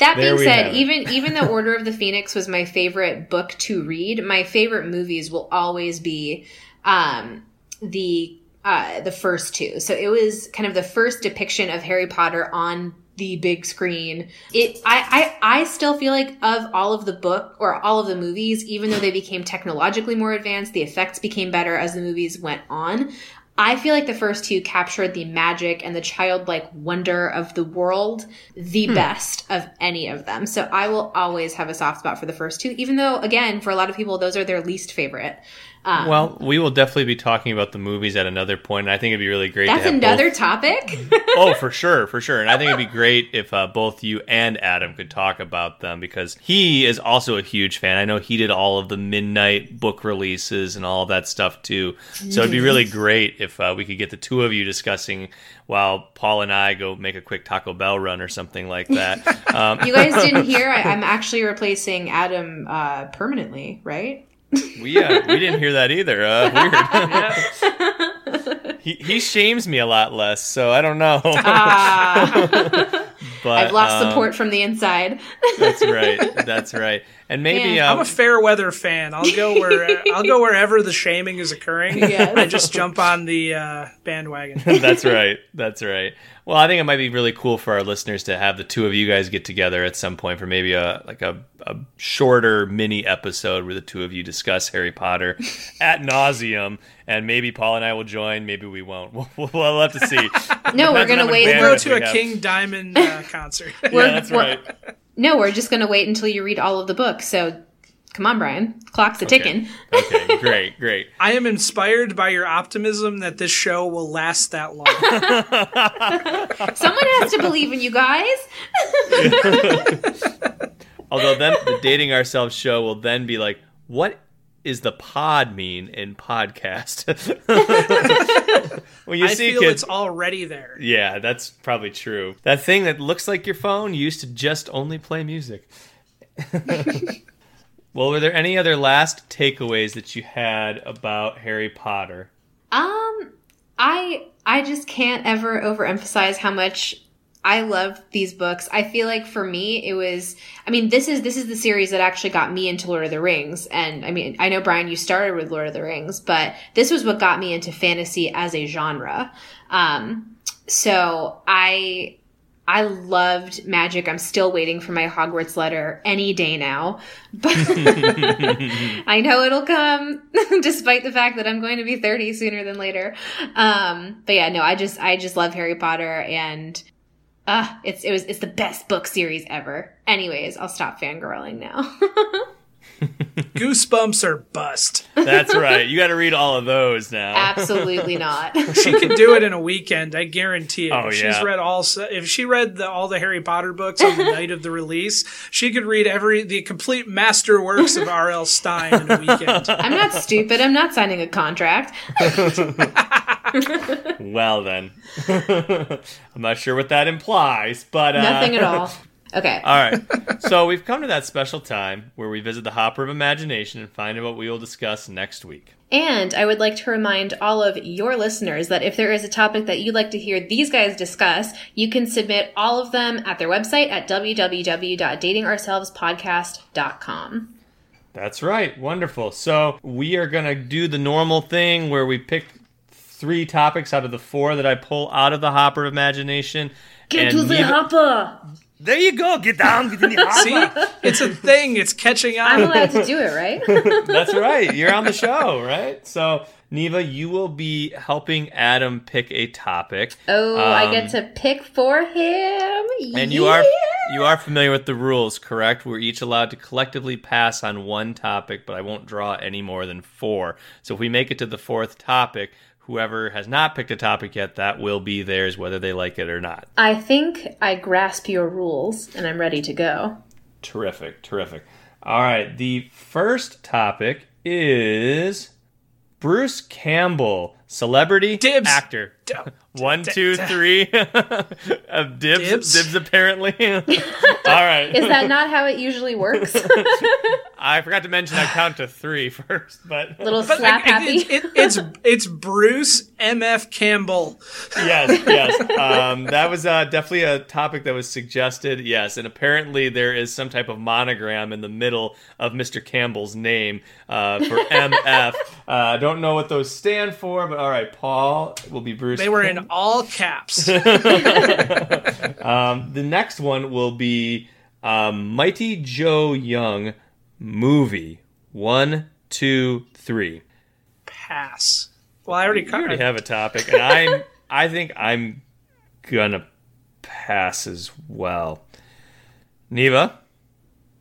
A: that being said, even even the Order of the Phoenix was my favorite book to read. My favorite movies will always be um, the uh, the first two. So it was kind of the first depiction of Harry Potter on the big screen. It I, I I still feel like of all of the book or all of the movies, even though they became technologically more advanced, the effects became better as the movies went on. I feel like the first two captured the magic and the childlike wonder of the world the hmm. best of any of them. So I will always have a soft spot for the first two, even though, again, for a lot of people, those are their least favorite.
C: Um, well, we will definitely be talking about the movies at another point. And I think it'd be really great.
A: That's another both... topic.
C: oh, for sure, for sure. And I think it'd be great if uh, both you and Adam could talk about them because he is also a huge fan. I know he did all of the midnight book releases and all of that stuff too. So it'd be really great if uh, we could get the two of you discussing while Paul and I go make a quick Taco Bell run or something like that.
A: Um, you guys didn't hear? I, am actually replacing Adam uh, permanently, right?
C: We uh, we didn't hear that either. Uh, weird. he he shames me a lot less, so I don't know. Ah.
A: but I've lost um, support from the inside.
C: that's right. That's right. And maybe um,
B: I'm a fair weather fan. I'll go where I'll go wherever the shaming is occurring. Yes. I just jump on the uh, bandwagon.
C: that's right. That's right. Well, I think it might be really cool for our listeners to have the two of you guys get together at some point for maybe a like a, a shorter mini episode where the two of you discuss Harry Potter at nauseum, and maybe Paul and I will join. Maybe we won't. We'll, we'll have to see.
A: no, we're gonna wait.
B: We'll go to a King Diamond uh, concert.
C: yeah, that's right.
A: No, we're just gonna wait until you read all of the books. So Come on, Brian. Clock's a ticking.
C: Okay. okay, great, great.
B: I am inspired by your optimism that this show will last that long.
A: Someone has to believe in you guys.
C: Although then the dating ourselves show will then be like, what is the pod mean in podcast?
B: when you I see feel kids, it's already there.
C: Yeah, that's probably true. That thing that looks like your phone used to just only play music. Well, were there any other last takeaways that you had about Harry Potter?
A: Um, I I just can't ever overemphasize how much I love these books. I feel like for me it was I mean this is this is the series that actually got me into Lord of the Rings and I mean I know Brian you started with Lord of the Rings, but this was what got me into fantasy as a genre. Um so I I loved magic. I'm still waiting for my Hogwarts letter any day now. But I know it'll come despite the fact that I'm going to be 30 sooner than later. Um, but yeah, no, I just, I just love Harry Potter and, uh, it's, it was, it's the best book series ever. Anyways, I'll stop fangirling now.
B: Goosebumps are bust.
C: That's right. You got to read all of those now.
A: Absolutely not.
B: she could do it in a weekend. I guarantee it.
C: Oh,
B: if
C: yeah.
B: She's read all. If she read the, all the Harry Potter books on the night of the release, she could read every the complete masterworks of R.L. Stine in a weekend.
A: I'm not stupid. I'm not signing a contract.
C: well then, I'm not sure what that implies, but
A: uh... nothing at all. Okay.
C: All right. So we've come to that special time where we visit the Hopper of Imagination and find out what we will discuss next week.
A: And I would like to remind all of your listeners that if there is a topic that you'd like to hear these guys discuss, you can submit all of them at their website at www.datingourselvespodcast.com.
C: That's right. Wonderful. So we are going to do the normal thing where we pick three topics out of the four that I pull out of the Hopper of Imagination.
A: Get to the hopper!
C: There you go. Get down. Get in the hopper.
B: See, it's a thing. It's catching on.
A: I'm allowed to do it, right?
C: That's right. You're on the show, right? So, Neva, you will be helping Adam pick a topic.
A: Oh, um, I get to pick for him.
C: And you are you are familiar with the rules, correct? We're each allowed to collectively pass on one topic, but I won't draw any more than four. So if we make it to the fourth topic, whoever has not picked a topic yet, that will be theirs, whether they like it or not.
A: I think I grasp your rules and I'm ready to go.
C: Terrific, terrific. All right, the first topic is Bruce Campbell, celebrity
B: Dibs.
C: actor. One, two, three. of dibs,
B: Dibs?
C: dibs. apparently. All right.
A: Is that not how it usually works?
C: I forgot to mention I count to three first, but
A: Little
B: But
A: slap
B: like,
A: happy.
B: it- it- it's it's Bruce M.F. Campbell.
C: yes, yes. Um, that was uh, definitely a topic that was suggested. Yes, and apparently there is some type of monogram in the middle of Mr. Campbell's name uh, for MF. Uh, I don't know what those stand for, but all right, Paul will be Bruce.
B: They were in all caps.
C: Um, the next one will be um, Mighty Joe Young movie. One, two, three.
B: Pass. Well, I already
C: You already have a topic, and I'm. I think I'm gonna pass as well. Neva.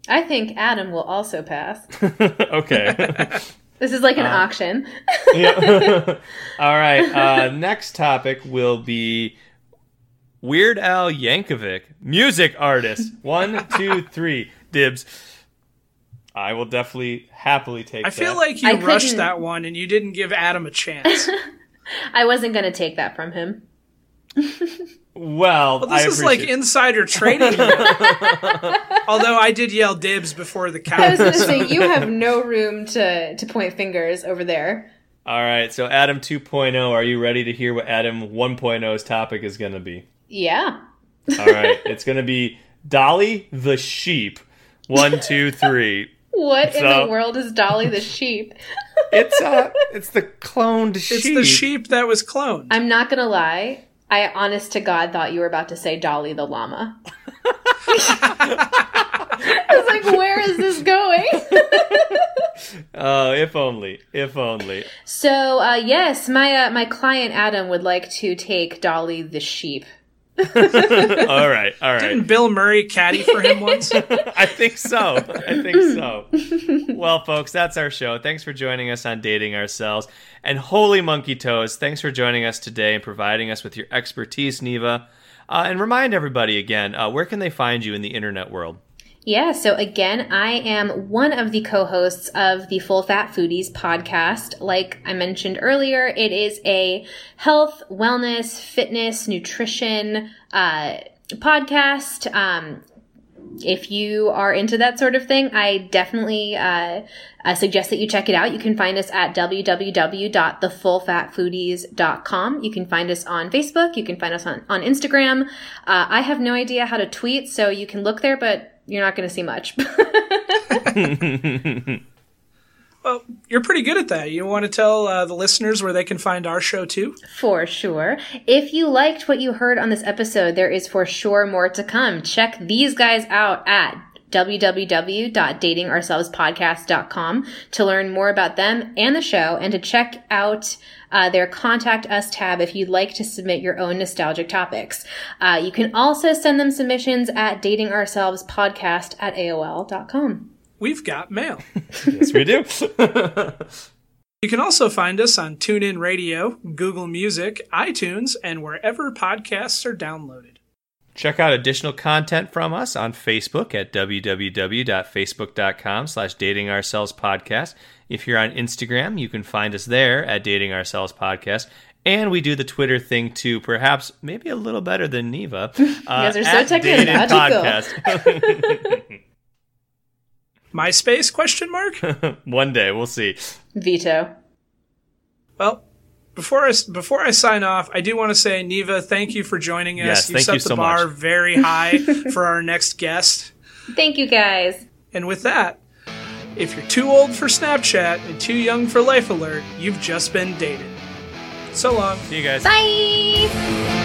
A: I think Adam will also pass.
C: okay.
A: This is like an
C: Uh,
A: auction.
C: Yeah. All right. Uh, next topic will be Weird Al Yankovic, music artist. One, two, three. Dibs. I will definitely happily take
B: I feel like you
A: I
B: rushed
A: couldn't-
B: that one and you didn't give Adam a chance.
A: I wasn't going to take that from him.
C: Well,
B: Well,
C: I
B: this is like insider trading. Although I did yell dibs before the
A: I was
B: count.
A: going to say, you have no room to, to point fingers over there.
C: All right. So Adam 2.0, are you ready to hear what Adam 1.0's topic is going to be?
A: Yeah.
C: All right. it's going to be Dolly the sheep. One, two, three.
A: What in the world is Dolly the sheep?
C: It's uh, it's the cloned sheep.
B: It's the sheep that was cloned.
A: I'm not going to lie. I honest to God thought you were about to say Dolly the llama. I was like, where is this going?
C: Oh, if only, if only.
A: so, uh, yes, my uh, my client Adam would like to take Dolly the sheep.
C: All right, all right.
B: Didn't Bill Murray caddy for him once?
C: I think so. I think so. well, folks, that's our show. Thanks for joining us on Dating Ourselves. And holy monkey toes, thanks for joining us today and providing us with your expertise, Neva. Uh, and remind everybody again, uh, where can they find you in the internet world?
A: Yeah, so again, I am one of the co hosts of the Full Fat Foodies podcast. Like I mentioned earlier, it is a health, wellness, fitness, nutrition uh, podcast. Um, if you are into that sort of thing, I definitely uh, uh, suggest that you check it out. You can find us at www.thefullfatfoodies.com. You can find us on Facebook. You can find us on, on Instagram. Uh, I have no idea how to tweet, so you can look there, but you're not going to see much.
B: well, you're pretty good at that. You want to tell uh, the listeners where they can find our show too?
A: For sure. If you liked what you heard on this episode, there is for sure more to come. Check these guys out at www.datingourselvespodcast.com to learn more about them and the show and to check out uh, their contact us tab if you'd like to submit your own nostalgic topics. Uh, you can also send them submissions at datingourselvespodcast at AOL.com.
B: We've got mail.
C: yes, we do.
B: You can also find us on TuneIn Radio, Google Music, iTunes, and wherever podcasts are downloaded.
C: Check out additional content from us on Facebook at www.facebook.com slash dating ourselves podcast. If you're on Instagram, you can find us there at dating ourselves podcast. And we do the Twitter thing too, perhaps maybe a little better than Neva. Uh, you
A: guys are so technological.
B: MySpace question mark?
C: One day, we'll see.
A: Veto.
B: Well, before I before I sign off, I do want to say, Neva, thank you for joining us.
C: Yes,
B: you
C: thank
B: set
C: you
B: the
C: so
B: bar
C: much.
B: very high for our next guest.
A: Thank you guys.
B: And with that, if you're too old for Snapchat and too young for Life Alert, you've just been dated. So long.
C: See you guys.
A: Bye.